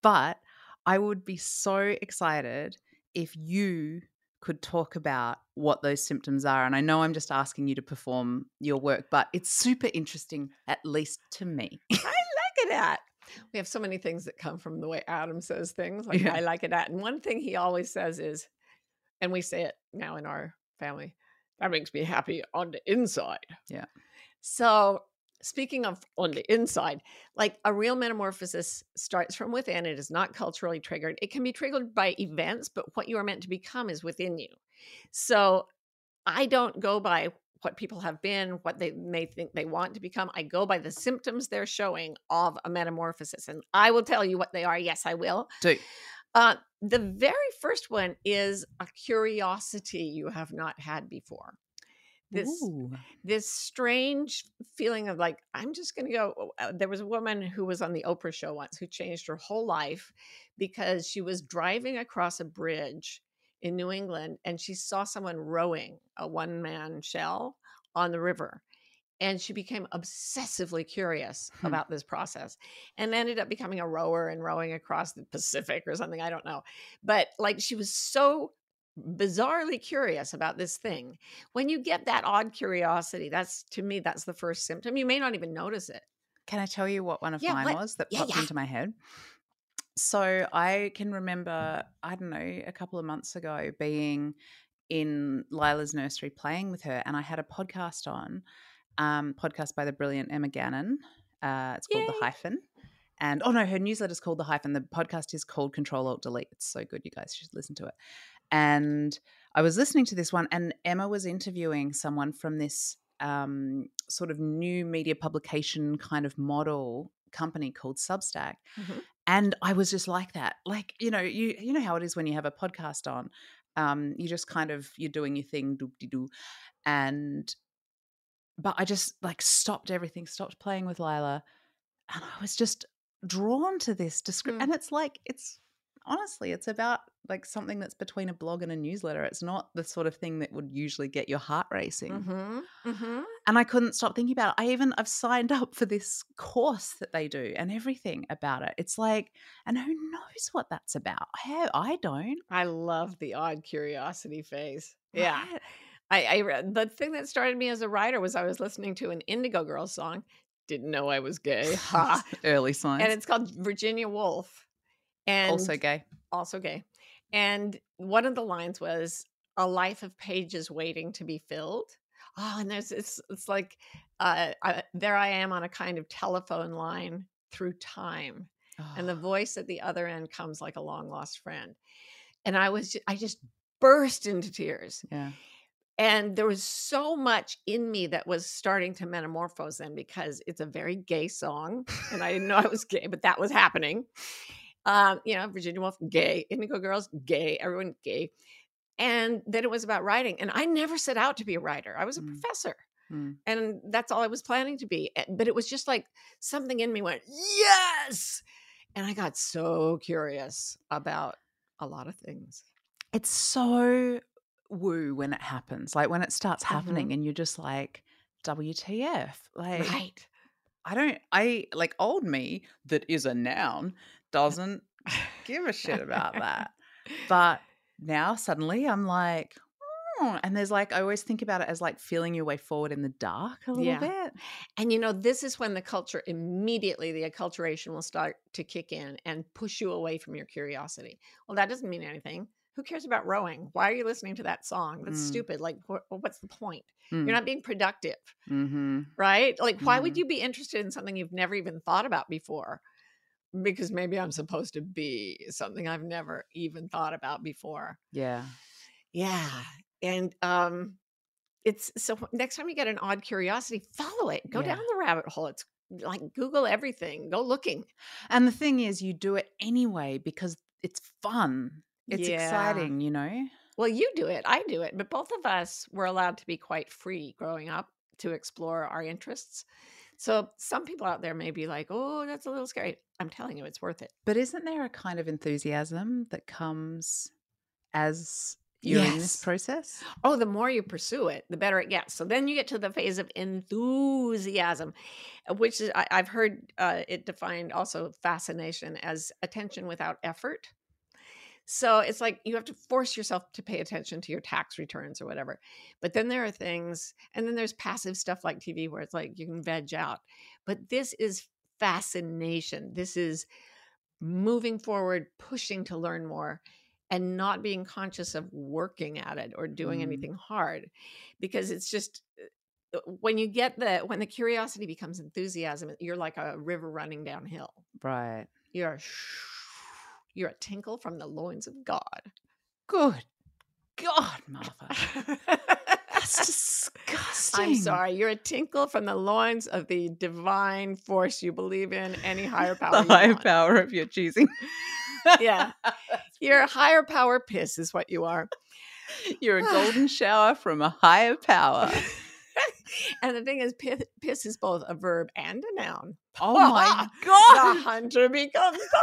B: but i would be so excited if you could talk about what those symptoms are and i know i'm just asking you to perform your work but it's super interesting at least to me
A: I like it at. We have so many things that come from the way Adam says things. Like
B: Yeah.
A: I like it at. And one thing he always says is, and we say it now in our family, that makes me happy on the inside.
B: Yeah.
A: So speaking of on the inside, like a real metamorphosis starts from within. It is not culturally triggered. It can be triggered by events, but what you are meant to become is within you. So I don't go by what people have been, what they may think they want to become. I go by the symptoms they're showing of a metamorphosis. And I will tell you what they are. Yes, I will.
B: do
A: Uh, the very first one is a curiosity you have not had before. This
B: Ooh.
A: this strange feeling of like I'm just going to go. There was a woman who was on the Oprah show once who changed her whole life because she was driving across a bridge in New England and she saw someone rowing a one man shell on the river. And she became obsessively curious
B: Hmm.
A: about this process and ended up becoming a rower and rowing across the Pacific or something. I don't know. But like she was so bizarrely curious about this thing. When you get that odd curiosity, that's to me, that's the first symptom. You may not even notice it.
B: Can I tell you what one of
A: Yeah,
B: mine
A: what-
B: was that
A: yeah,
B: popped
A: yeah.
B: into my head? So I can remember, I don't know, a couple of months ago being in Lila's nursery playing with her, and I had a podcast on, um, podcast by the brilliant Emma Gannon. Uh, it's called
A: Yay.
B: The Hyphen. And oh no, her newsletter is called The Hyphen. The podcast is called Control Alt Delete. It's so good, you guys should listen to it. And I was listening to this one, and Emma was interviewing someone from this um, sort of new media publication kind of model company called Substack.
A: Mhm.
B: And I was just like that. Like, you know, you you know how it is when you have a podcast on. Um, you just kind of you're doing your thing, doop de doo. And but I just like stopped everything, stopped playing with Lila, and I was just drawn to this description.
A: Mm.
B: And it's like it's honestly, it's about like something that's between a blog and a newsletter. It's not the sort of thing that would usually get your heart racing.
A: Mm-hmm. Mm-hmm.
B: And I couldn't stop thinking about it. I even I've signed up for this course that they do and everything about it. It's like, and who knows what that's about? I I don't.
A: I love the odd curiosity phase. Yeah.
B: Right?
A: I, I read the thing that started me as a writer was I was listening to an Indigo Girls song. Didn't know I was gay. Ha.
B: Early signs.
A: and it's called Virginia Woolf. And
B: also gay.
A: also gay. And one of the lines was a life of pages waiting to be filled. Oh, and there's it's it's like uh, I, there I am on a kind of telephone line through time, and the voice at the other end comes like a long lost friend. And I was I just burst into tears,
B: yeah.
A: and there was so much in me that was starting to metamorphose then because it's a very gay song, and I didn't know I was gay, but that was happening um, you know, Virginia Woolf, gay, Indigo Girls, gay, everyone gay. And then it was about writing. And I never set out to be a writer. I was a
B: Mm.
A: professor.
B: Mm.
A: And that's all I was planning to be. Eh, But it was just like something in me went, yes. And I got so curious about a lot of things.
B: It's so woo when it happens. Like when it starts
A: Mm-hmm.
B: happening and you're just like, WTF? Like
A: Right.
B: I don't I like old me that is a noun doesn't give a shit about that. But now suddenly I'm like, oh, and there's like I always think about it as like feeling your way forward in the dark a little
A: Yeah.
B: bit.
A: And you know, this is when the culture immediately, the acculturation will start to kick in and push you away from your curiosity. Well, that doesn't mean anything. Who cares about rowing? Why are you listening to that song? That's
B: Mm.
A: stupid. Like, wh- what's the point?
B: Mm.
A: You're not being productive,
B: mm-hmm.
A: right? Like, why would
B: Mhm.
A: you be interested in something you've never even thought about before? Because maybe I'm supposed to be something I've never even thought about before.
B: Yeah.
A: Yeah. And um it's so next time you get an odd curiosity, follow it. Go
B: Yeah.
A: down the rabbit hole. It's like Google everything. Go looking.
B: And the thing is you do it anyway because it's fun. It's
A: Yeah.
B: exciting, you know?
A: Well, you do it. I do it. But both of us were allowed to be quite free growing up to explore our interests. So some people out there may be like, "Oh, that's a little scary." I'm telling you, it's worth it.
B: But isn't there a kind of enthusiasm that comes as you're in this process?
A: Oh, the more you pursue it, the better it gets. So then you get to the phase of enthusiasm, uh, which is I, I've heard uh, it defined also fascination as attention without effort. So it's like you have to force yourself to pay attention to your tax returns or whatever. But then there are things, and then there's passive stuff like TV where it's like you can veg out. But this is fascination. This is moving forward, pushing to learn more, and not being conscious of working at it or doing
B: Mm.
A: anything hard because it's just uh, when you get the when the curiosity becomes enthusiasm you're like a river running downhill
B: Right.
A: you're a you're a tinkle from the loins of god
B: Good God, Martha. That's disgusting.
A: i'm sorry you're a tinkle from the loins of the divine force you believe in any higher power
B: The higher
A: want.
B: power of your choosing.
A: Yeah. You're a higher power piss, is what you are.
B: You're a golden shower from a higher power.
A: and the thing is, piss, piss is both a verb and a noun.
B: Oh my God.
A: The hunter becomes the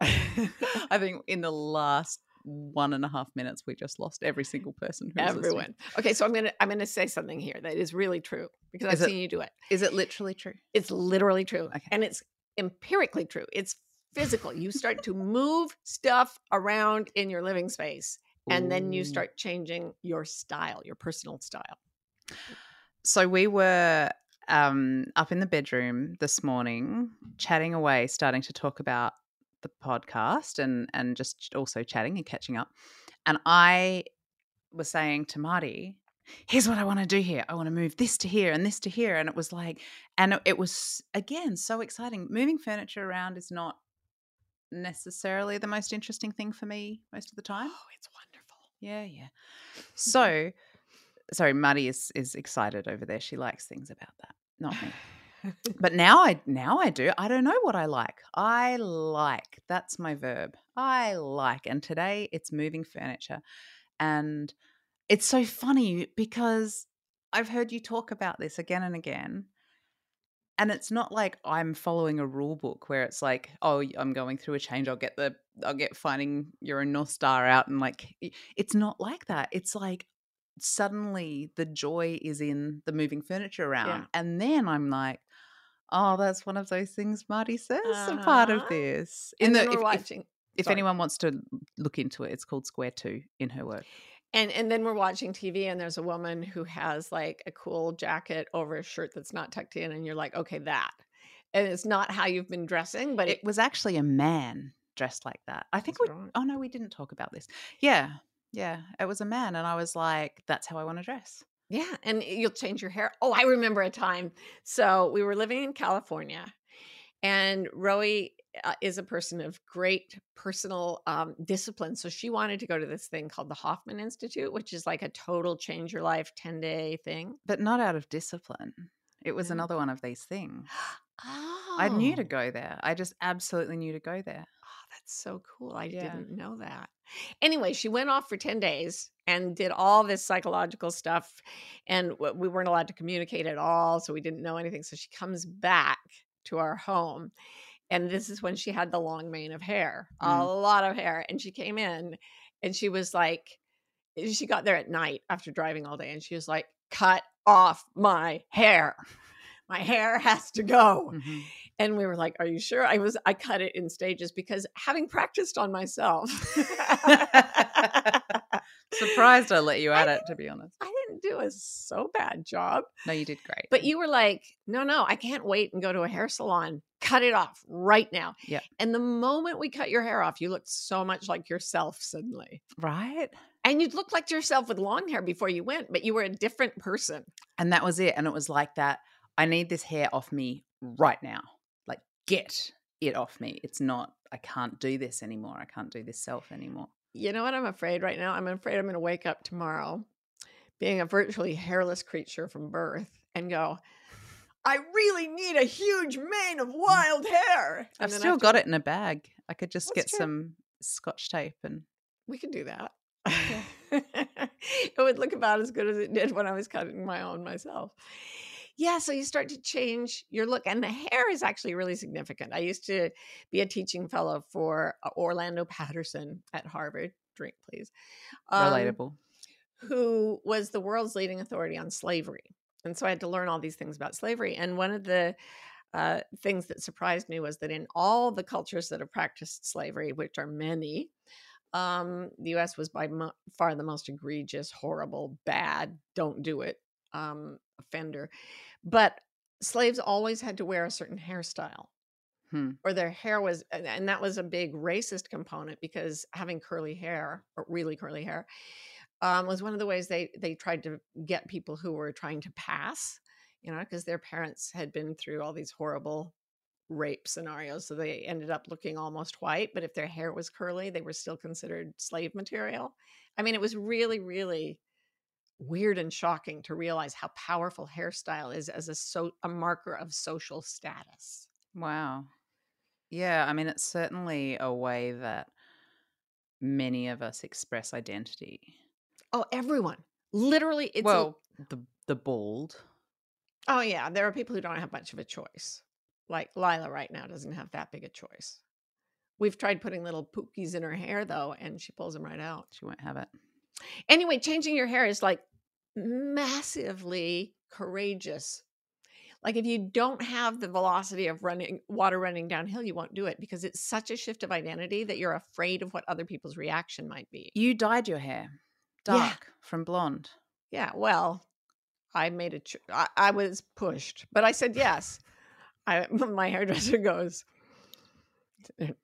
A: hunted.
B: I think in the last one and a half minutes, we just lost every single person who.
A: Everyone. Okay, so I'm gonna I'm gonna say something here that is really true because I've
B: it-
A: seen you do it.
B: Is it literally true?
A: It's literally true.
B: Okay.
A: And it's empirically true. It's physical. You start to move stuff around in your living space and then you start changing your style, your personal style.
B: So we were um, up in the bedroom this morning, chatting away, starting to talk about the podcast and and just also chatting and catching up. And I was saying to Marty, "Here's what I want to do here. I want to move this to here and this to here." And it was like, and it- it was again so exciting. Moving furniture around is not necessarily the most interesting thing for me most of the time.
A: Oh, it's wonderful.
B: Yeah, yeah. Mm-hmm. So, sorry, Maddie is is excited over there. She likes things about that, not me. But now I now I do. I don't know what I like. I like. That's my verb. I like. And today it's moving furniture. And it's so funny because I've heard you talk about this again and again. And it's not like I'm following a rule book where it's like, oh, I'm going through a change. I'll get the, I'll get finding your own North Star out. And like, it's not like that. It's like suddenly the joy is in the moving furniture around. And then I'm like, oh, that's one of those things Marty says a part of
A: Uh-huh.
B: this.
A: And
B: the, if, if,
A: watching
B: if anyone wants to look into it, it's called Square Two in her work.
A: And and then we're watching TV and there's a woman who has like a cool jacket over a shirt that's not tucked in and you're like, okay, that. And it's not how you've been dressing, but
B: It
A: it,
B: was actually a man dressed like that. I think we.
A: right.
B: Oh no, we didn't talk about this. Yeah, yeah, it was a man, and I was like, "That's how I want to dress."
A: Yeah, and eh, you'll change your hair. Oh, I remember a time. So we were living in California, and Rowie uh, is a person of great personal um, discipline. So she wanted to go to this thing called the Hoffman Institute, which is like a total change your life 10 day thing.
B: But not out of discipline. It was
A: No.
B: another one of these things.
A: Oh,
B: I knew to go there. I just absolutely knew to go there.
A: Oh, that's so cool. I
B: Yeah.
A: didn't know that. Anyway, she went off for 10 days and did all this psychological stuff. And we weren't allowed to communicate at all. So we didn't know anything. So she comes back to our home. And this is when she had the long mane of hair, a
B: Mm.
A: lot of hair. And she came in and she was like, she got there at night after driving all day. And she was like, cut off my hair. My hair has to go.
B: Mhm.
A: And we were like, "Are you sure?" I was. I cut it in stages because having practiced on myself,
B: Surprised I let you at it, to be honest.
A: I didn't do a so bad job.
B: No, you did great.
A: But you were like, "No, no, I can't wait and go to a hair salon. Cut it off right now."
B: Yeah.
A: And the moment we cut your hair off, you looked so much like yourself suddenly.
B: right?
A: And you'd looked like yourself with long hair before you went, but you were a different person.
B: And that was it. And it was like that. I need this hair off me right now. Like, get it off me. It's not, I can't do this anymore. I can't do this self anymore.
A: You know what I'm afraid right now? I'm afraid I'm going to wake up tomorrow being a virtually hairless creature from birth and go, I really need a huge mane of mm. wild hair. And
B: I've still
A: to-
B: got it in a bag. I could just
A: That's
B: get
A: true.
B: some scotch tape and
A: We could do that. it would look about as good as it did when I was cutting my own myself. Yeah, so you start to change your look, and the hair is actually really significant. I used to be a teaching fellow for uh, Orlando Patterson at Harvard. Drink, please. Um,
B: relatable.
A: who was the world's leading authority on slavery. And so I had to learn all these things about slavery. And one of the uh, things that surprised me was that in all the cultures that have practiced slavery, which are many, um, the US was by mo- far the most egregious, horrible, bad, don't do it um, offender. But slaves always had to wear a certain hairstyle
B: Hmm.
A: or their hair was and- that was a big racist component because having curly hair or really curly hair um, was one of the ways they they tried to get people who were trying to pass you know because their parents had been through all these horrible rape scenarios so they ended up looking almost white but if their hair was curly they were still considered slave material i mean it was really really weird and shocking to realize how powerful hairstyle is as a so a marker of social status
B: Wow. Yeah, I mean, it's certainly a way that many of us express identity.
A: Oh, everyone. Literally, it's a-
B: well, the the bald.
A: oh yeah. There are people who don't have much of a choice. Like Lila right now doesn't have that big a choice. We've tried putting little pookies in her hair though, and she pulls them right out.
B: She won't have it.
A: Anyway, changing your hair is like massively courageous. Like if you don't have the velocity of running water running downhill, you won't do it because it's such a shift of identity that you're afraid of what other people's reaction might be.
B: You dyed your hair
A: Yeah.
B: dark from blonde.
A: Yeah, well, I made a. Ch- I, I was pushed, but I said yes. I my hairdresser goes,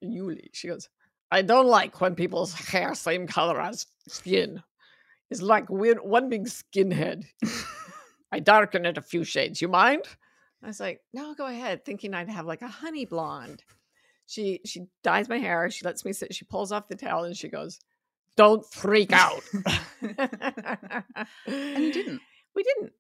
A: Yuli. She goes, I don't like when people's hair same color as skin. It's like one big skinhead. I darken it a few shades. You mind? I was like, no, go ahead. Thinking I'd have like a honey blonde. She she dyes my hair. She lets me sit. She pulls off the towel and she goes, "Don't freak out."
B: And you didn't.
A: We didn't.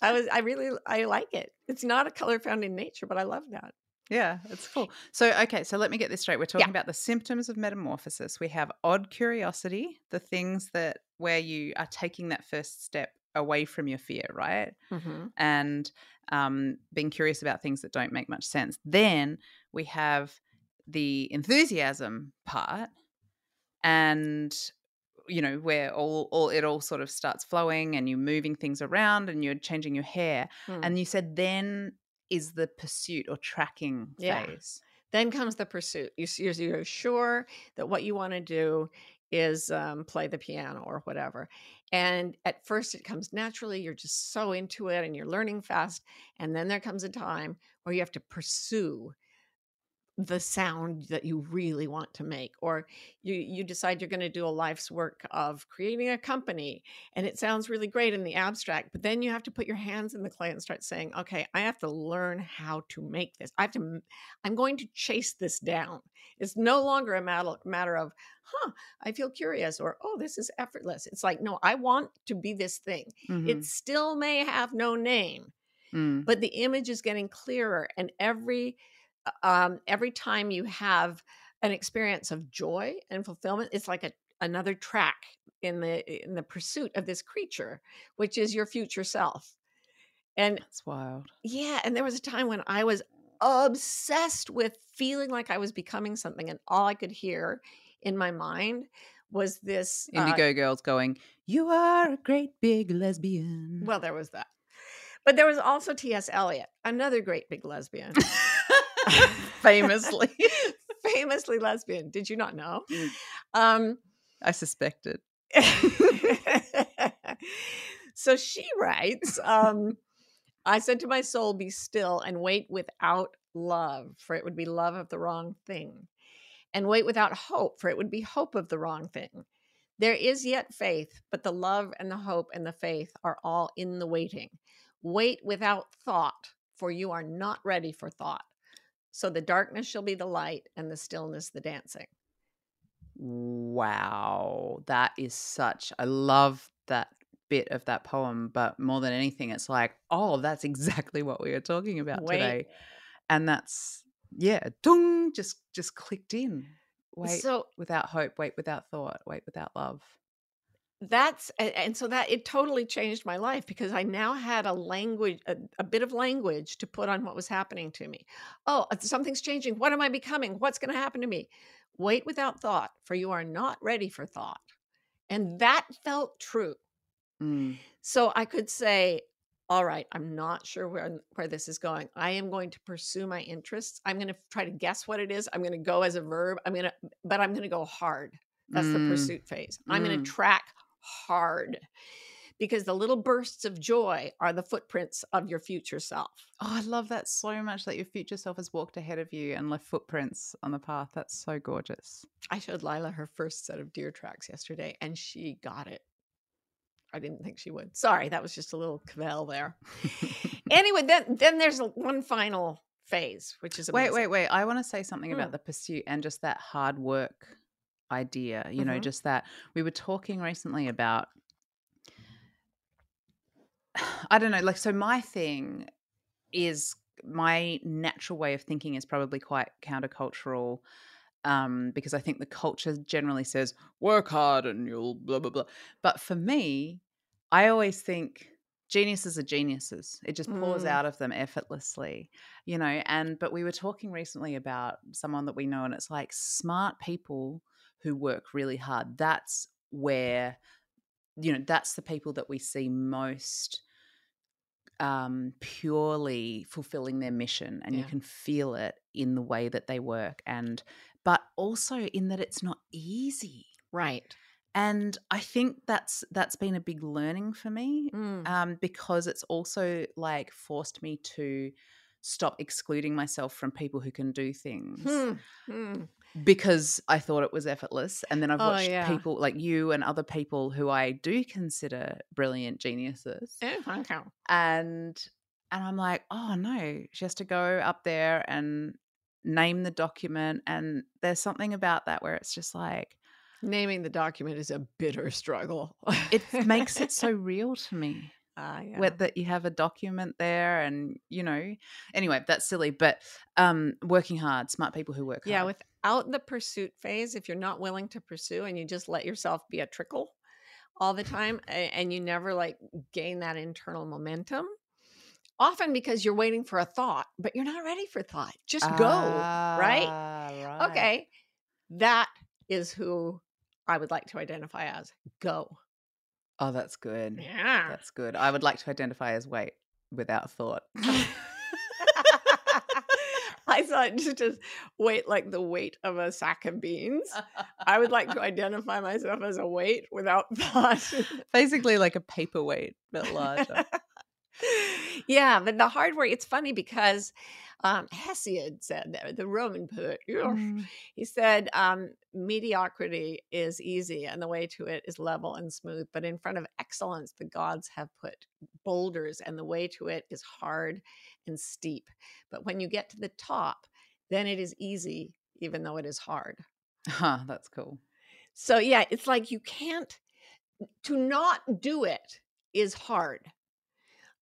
A: I was. I really. I like it. It's not a color found in nature, but I love that.
B: Yeah, it's cool. So, okay, so let me get this straight. We're talking about the symptoms of metamorphosis. We have odd curiosity, the things that where you are taking that first step away from your fear, right?
A: Mm-hmm.
B: And um, being curious about things that don't make much sense. Then we have the enthusiasm part, and you know where all all it all sort of starts flowing, and you're moving things around, and you're changing your hair.
A: Hmm.
B: And you said then is the pursuit or tracking
A: Yeah.
B: phase.
A: then comes the pursuit. You're, you're sure that what you want to do is um, play the piano or whatever. And at first, it comes naturally. You're just so into it and you're learning fast. And then there comes a time where you have to pursue the sound that you really want to make or you you decide you're going to do a life's work of creating a company and it sounds really great in the abstract but then you have to put your hands in the clay and start saying okay i have to learn how to make this i have to i'm going to chase this down it's no longer a matter matter of huh i feel curious or oh this is effortless it's like no i want to be this thing
B: Mhm.
A: it still may have no name
B: Mm.
A: but the image is getting clearer and every um every time you have an experience of joy and fulfillment it's like a another track in the in the pursuit of this creature which is your future self and
B: That's wild.
A: yeah and there was a time when i was obsessed with feeling like i was becoming something and all i could hear in my mind was this uh,
B: Indigo girls going, "You are a great big lesbian."
A: well there was that but there was also ts eliot another great big lesbian
B: famously,
A: famously lesbian. Did you not know?
B: Mm.
A: Um,
B: I suspected.
A: so she writes, um, I said to my soul, Be still and wait without love, for it would be love of the wrong thing. And wait without hope, for it would be hope of the wrong thing. There is yet faith, but the love and the hope and the faith are all in the waiting. Wait without thought, for you are not ready for thought. So the darkness shall be the light, and the stillness the dancing.
B: Wow, that is such. I love that bit of that poem, but more than anything, it's like, oh, that's exactly what we were talking about
A: Wait.
B: today, and that's yeah, dung, just just clicked in. Wait
A: So
B: without hope, wait without thought, wait without love.
A: That's and so that it totally changed my life because i now had a language a, a bit of language to put on what was happening to me. Oh uh, something's changing. What am i becoming? What's going to happen to me? Wait without thought for you are not ready for thought. And that felt true.
B: Mm.
A: so i could say all right i'm not sure where where this is going. I am going to pursue my interests. I'm going to try to guess what it is. I'm going to go as a verb. I'm going to but i'm going to go hard. That's the
B: Mm.
A: pursuit phase. I'm going
B: Mm.
A: to track hard because the little bursts of joy are the footprints of your future self
B: Oh, I love that so much that your future self has walked ahead of you and left footprints on the path. That's so gorgeous.
A: i showed lila her first set of deer tracks yesterday and she got it i didn't think she would sorry that was just a little cavell there anyway then then there's one final phase which is
B: wait,
A: amazing.
B: wait, wait. I want to say something
A: Mm.
B: about the pursuit and just that hard work idea. You know,
A: Mhm.
B: just that we were talking recently about. I don't know. Like, so my thing is my natural way of thinking is probably quite countercultural um, because I think the culture generally says work hard and you'll blah blah blah. But for me, I always think geniuses are geniuses. It just pours
A: Mm.
B: out of them effortlessly, you know. And but we were talking recently about someone that we know, and it's like smart people who work really hard. That's where you know that's the people that we see most um purely fulfilling their mission and you can feel it in the way that they work and but also in that it's not easy
A: Right.
B: and i think that's that's been a big learning for me
A: Mm.
B: um because it's also like forced me to stop excluding myself from people who can do things
A: Hmm. Hmm.
B: Because I thought it was effortless. And then I've
A: Oh,
B: watched
A: yeah.
B: people like you and other people who I do consider brilliant geniuses.
A: Oh, okay.
B: And and I'm like, oh no, she has to go up there and name the document. And there's something about that where it's just like
A: Naming the document is a bitter struggle.
B: it makes it so real to me.
A: Ah, yeah.
B: that you have a document there and you know anyway that's silly but um working hard smart people who work
A: Yeah,
B: hard
A: without the pursuit phase, if you're not willing to pursue and you just let yourself be a trickle all the time and you never like gain that internal momentum, often because you're waiting for a thought, but you're not ready for thought. Just go, right?
B: Ah, right
A: Okay. That is who I would like to identify as go.
B: Oh that's good
A: Yeah.
B: That's good. I would like to identify as weight without thought.
A: I thought just, just weight like the weight of a sack of beans. I would like to identify myself as a weight without thought.
B: Basically, like a paperweight, but larger.
A: yeah, but the hard work, it's funny because um, Hesiod said that, the Roman poet,
B: Mm.
A: he said, um, mediocrity is easy and the way to it is level and smooth. But in front of excellence, the gods have put boulders and the way to it is hard and steep. But when you get to the top, then it is easy, even though it is hard.
B: Huh, that's cool.
A: So, yeah, it's like you can't, to not do it is hard.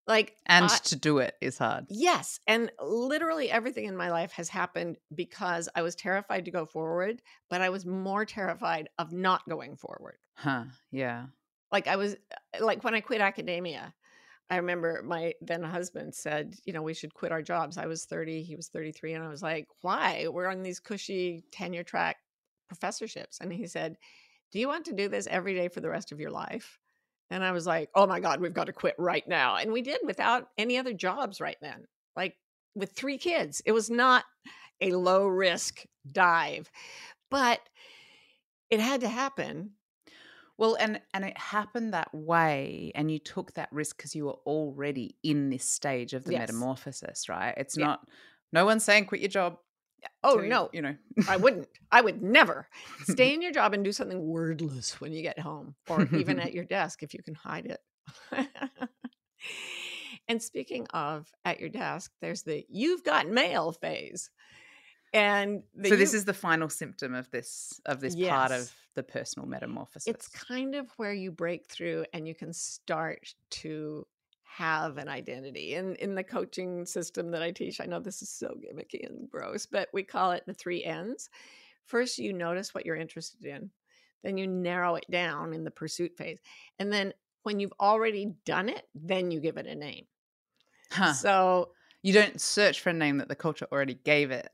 A: Like,
B: And
A: I-
B: to do it is hard.
A: Yes. And literally everything in my life has happened because I was terrified to go forward, but I was more terrified of not going forward.
B: Huh, yeah.
A: Like I was uh, like when I quit academia, I remember my then husband said, you know, we should quit our jobs. I was 30, he was 33. And I was like, why? We're on these cushy tenure track professorships. And he said, do you want to do this every day for the rest of your life? And I was like, oh my God, we've got to quit right now. And we did without any other jobs right then, like with three kids. It was not a low risk dive, but it had to happen.
B: Well, and and it happened that way, and you took that risk because you were already in this stage of the
A: Yes.
B: metamorphosis, right? It's
A: Yeah.
B: not. No one's saying quit your job.
A: Oh,
B: you-
A: no,
B: you know.
A: I wouldn't. I would never stay in your job and do something wordless when you get home or even at your desk if you can hide it. and speaking of at your desk, there's the you've got mail phase. And the
B: so this
A: you-
B: is the final symptom of this of this part of the personal metamorphosis.
A: it's kind of where you break through and you can start to have an identity. In in the coaching system that I teach, I know this is so gimmicky and gross, but we call it the three N's. First, you notice what you're interested in. Then you narrow it down in the pursuit phase. And then when you've already done it, then you give it a name.
B: Huh.
A: So
B: you don't search for a name that the culture already gave it.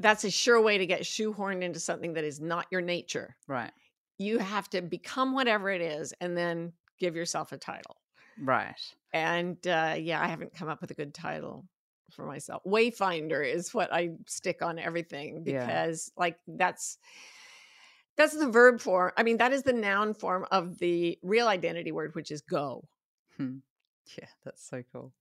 A: that's a sure way to get shoehorned into something that is not your nature.
B: Right.
A: You have to become whatever it is and then give yourself a title.
B: Right.
A: And uh, yeah, I haven't come up with a good title for myself. Wayfinder is what I stick on everything
B: Yeah.
A: because, like, that's that's the verb form. I mean, that is the noun form of the real identity word, which is go.
B: Hmm. Yeah, that's so cool.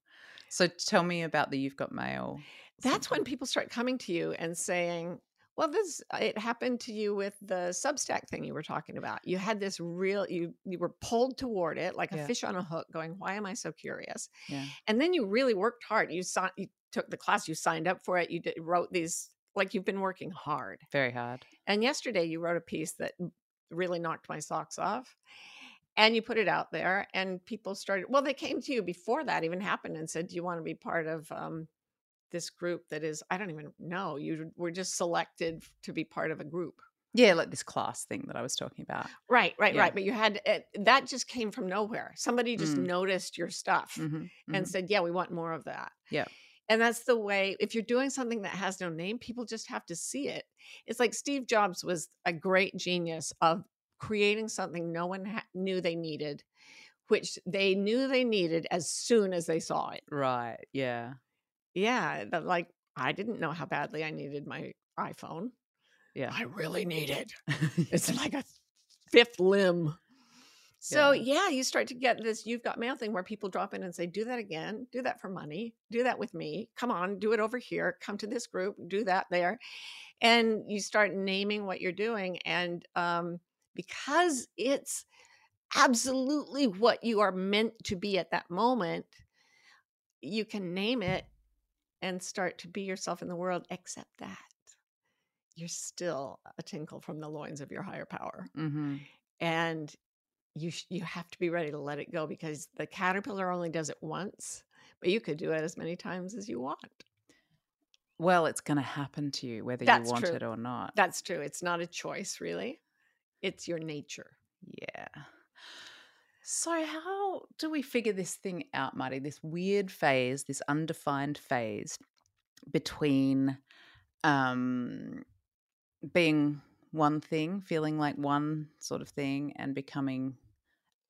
B: So tell me about the you've got mail.
A: That's when people start coming to you and saying, "Well, this it happened to you with the Substack thing you were talking about. You had this real you you were pulled toward it like a
B: Yeah.
A: fish on a hook, going, "Why am I so curious?"
B: Yeah.
A: and then you really worked hard you saw you took the class you signed up for it you did, wrote these like you've been working hard
B: Very hard.
A: and yesterday you wrote a piece that really knocked my socks off and you put it out there and people started well they came to you before that even happened and said do you want to be part of um, this group that is I don't even know you were just selected to be part of a group.
B: Yeah, like this class thing that I was talking about.
A: Right, right,
B: Yeah.
A: right. But you had it, that just came from nowhere. Somebody just
B: Mm.
A: noticed your stuff
B: Mhm,
A: and
B: mhm.
A: said, "Yeah, we want more of that."
B: Yeah.
A: And that's the way. If you're doing something that has no name, people just have to see it. It's like Steve Jobs was a great genius of creating something no one ha- knew they needed, which they knew they needed as soon as they saw it.
B: Right. Yeah.
A: Yeah, that like I didn't know how badly I needed my iPhone.
B: Yeah.
A: I really need it. It's like a fifth limb. So yeah. you start to get this you've got mail thing where people drop in and say, do that again, do that for money, do that with me. Come on, do it over here. Come to this group, do that there. And you start naming what you're doing. And um, because it's absolutely what you are meant to be at that moment, you can name it and start to be yourself in the world, except that you're still a tinkle from the loins of your higher power
B: hmm
A: and you sh- you have to be ready to let it go because the caterpillar only does it once but you could do it as many times as you want
B: Well, it's going to happen to you whether
A: That's
B: you want
A: true.
B: it or not.
A: that's true it's not a choice really it's your nature
B: Yeah. So, how do we figure this thing out, Marty? This weird phase, this undefined phase between um, being one thing, feeling like one sort of thing, and becoming,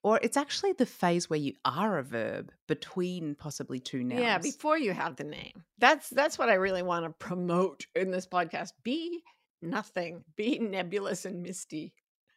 B: or it's actually the phase where you are a verb between possibly two nouns.
A: yeah before you have the name that's that's what i really want to promote in this podcast be nothing be nebulous and misty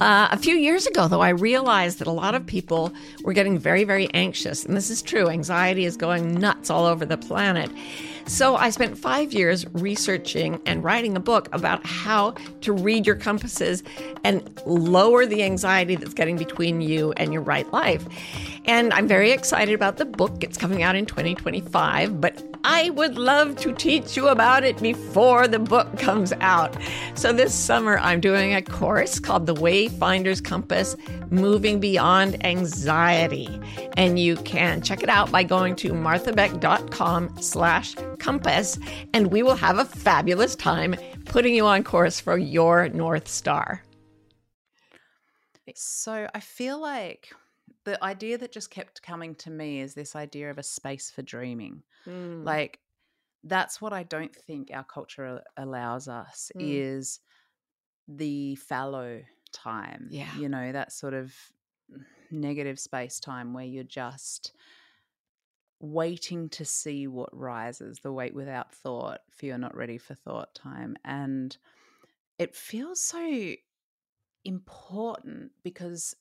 A: Uh, a few years ago, though, I realized that a lot of people were getting very, very anxious. And this is true. Anxiety is going nuts all over the planet. So I spent five years researching and writing a book about how to read your compasses and lower the anxiety that's getting between you and your right life. And I'm very excited about the book. It's coming out in 2025, but I would love to teach you about it before the book comes out. So this summer, I'm doing a course called The Wayfinder's Compass Moving Beyond Anxiety. And you can check it out by going to marthabeck.com slash compass, and we will have a fabulous time putting you on course for your North Star.
B: So I feel like the idea that just kept coming to me is this idea of a space for dreaming.
A: Mm.
B: Like that's what I don't think our culture allows us
A: Mm.
B: is the fallow time.
A: Yeah.
B: You know, that sort of negative space time where you're just waiting to see what rises, the wait without thought, fear not ready for thought time. And it feels so important because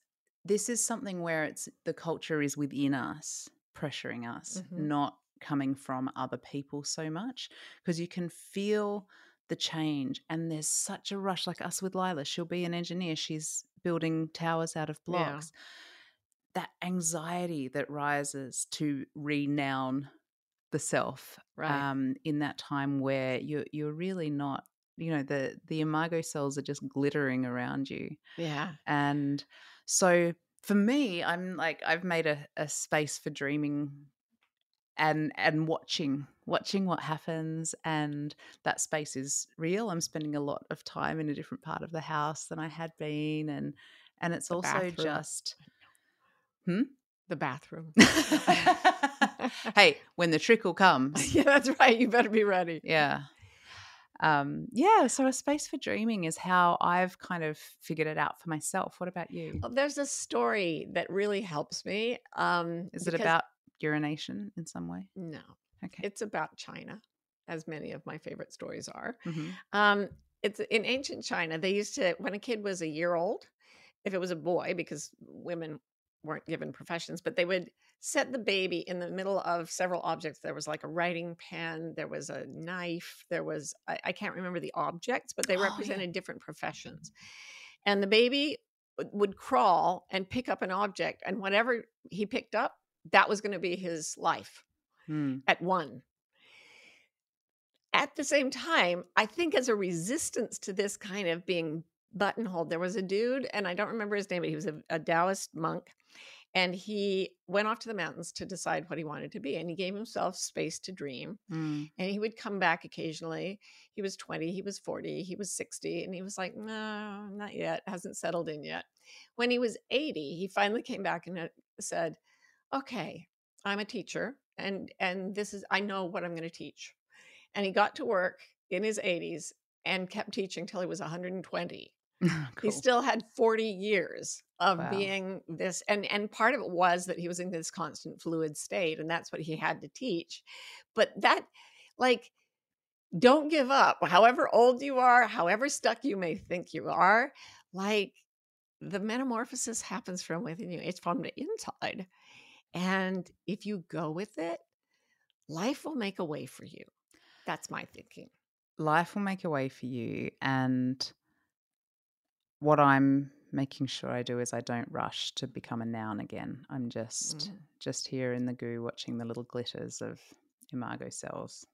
B: this is something where it's the culture is within us pressuring us
A: Mhm.
B: not coming from other people so much because you can feel the change and there's such a rush like us with Lila she'll be an engineer she's building towers out of
A: Yeah.
B: blocks that anxiety that rises to renown the self
A: Right.
B: um, in that time where you're you're really not you know the the imago cells are just glittering around you
A: yeah.
B: and so for me i'm like i've made a, a space for dreaming and and watching watching what happens and that space is real i'm spending a lot of time in a different part of the house than i had been and and it's
A: The
B: also
A: bathroom.
B: just hmm?
A: The bathroom.
B: hey when the trickle comes
A: yeah, that's right. You better be ready.
B: yeah um yeah so a space for dreaming is how i've kind of figured it out for myself what about you
A: Well, There's a story that really helps me. Um,
B: is it about urination in some way
A: No,
B: okay
A: it's about China, as many of my favorite stories are.
B: Mhm.
A: Um, it's in ancient China. They used to, when a kid was a year old, if it was a boy, because women weren't given professions, but they would set the baby in the middle of several objects. There was like a writing pen, there was a knife, there was, I, I can't remember the objects, but they
B: Oh, yeah.
A: represented different professions. And the baby would- crawl and pick up an object, and whatever he picked up, that was going to be his life
B: Mm.
A: at one. at the same time, I think as a resistance to this kind of being buttonholed, there was a dude, and I don't remember his name, but he was a, a Taoist monk. And he went off to the mountains to decide what he wanted to be. And he gave himself space to dream.
B: Mm.
A: And he would come back occasionally. He was 20, he was 40, he was 60. And he was like, no, not yet, hasn't settled in yet. When he was 80, he finally came back and uh, said, okay, I'm a teacher. And, and this is, I know what I'm going to teach. And he got to work in his 80s and kept teaching till he was 120 he still had 40 years of
B: Wow.
A: being this and and part of it was that he was in this constant fluid state and that's what he had to teach but that like don't give up however old you are however stuck you may think you are like the metamorphosis happens from within you it's from the inside and if you go with it life will make a way for you. That's my thinking.
B: Life will make a way for you and what i'm making sure i do is i don't rush to become a noun again i'm just
A: Mhm.
B: just here in the goo watching the little glitters of imago cells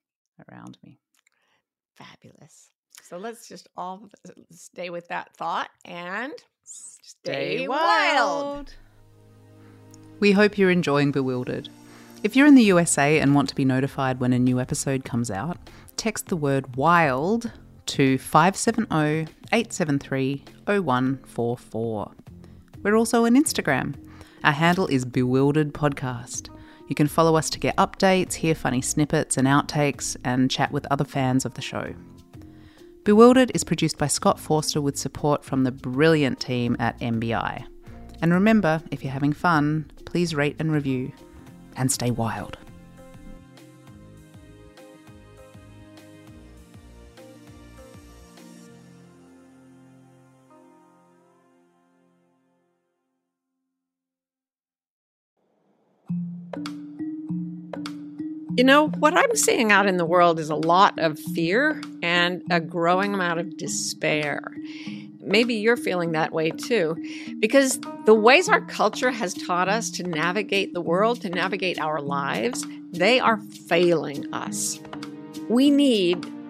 B: around me
A: Fabulous. So let's just all stay with that thought and stay wild.
B: We hope you're enjoying Bewildered. If you're in the USA and want to be notified when a new episode comes out, text the word WILD to 570 873 0144. We're also on Instagram. Our handle is Bewildered Podcast. You can follow us to get updates, hear funny snippets and outtakes, and chat with other fans of the show. Bewildered is produced by Scott Forster with support from the brilliant team at MBI. And remember, if you're having fun, please rate and review and stay wild.
A: You know, what I'm seeing out in the world is a lot of fear and a growing amount of despair. Maybe you're feeling that way too, because the ways our culture has taught us to navigate the world, to navigate our lives, they are failing us. We need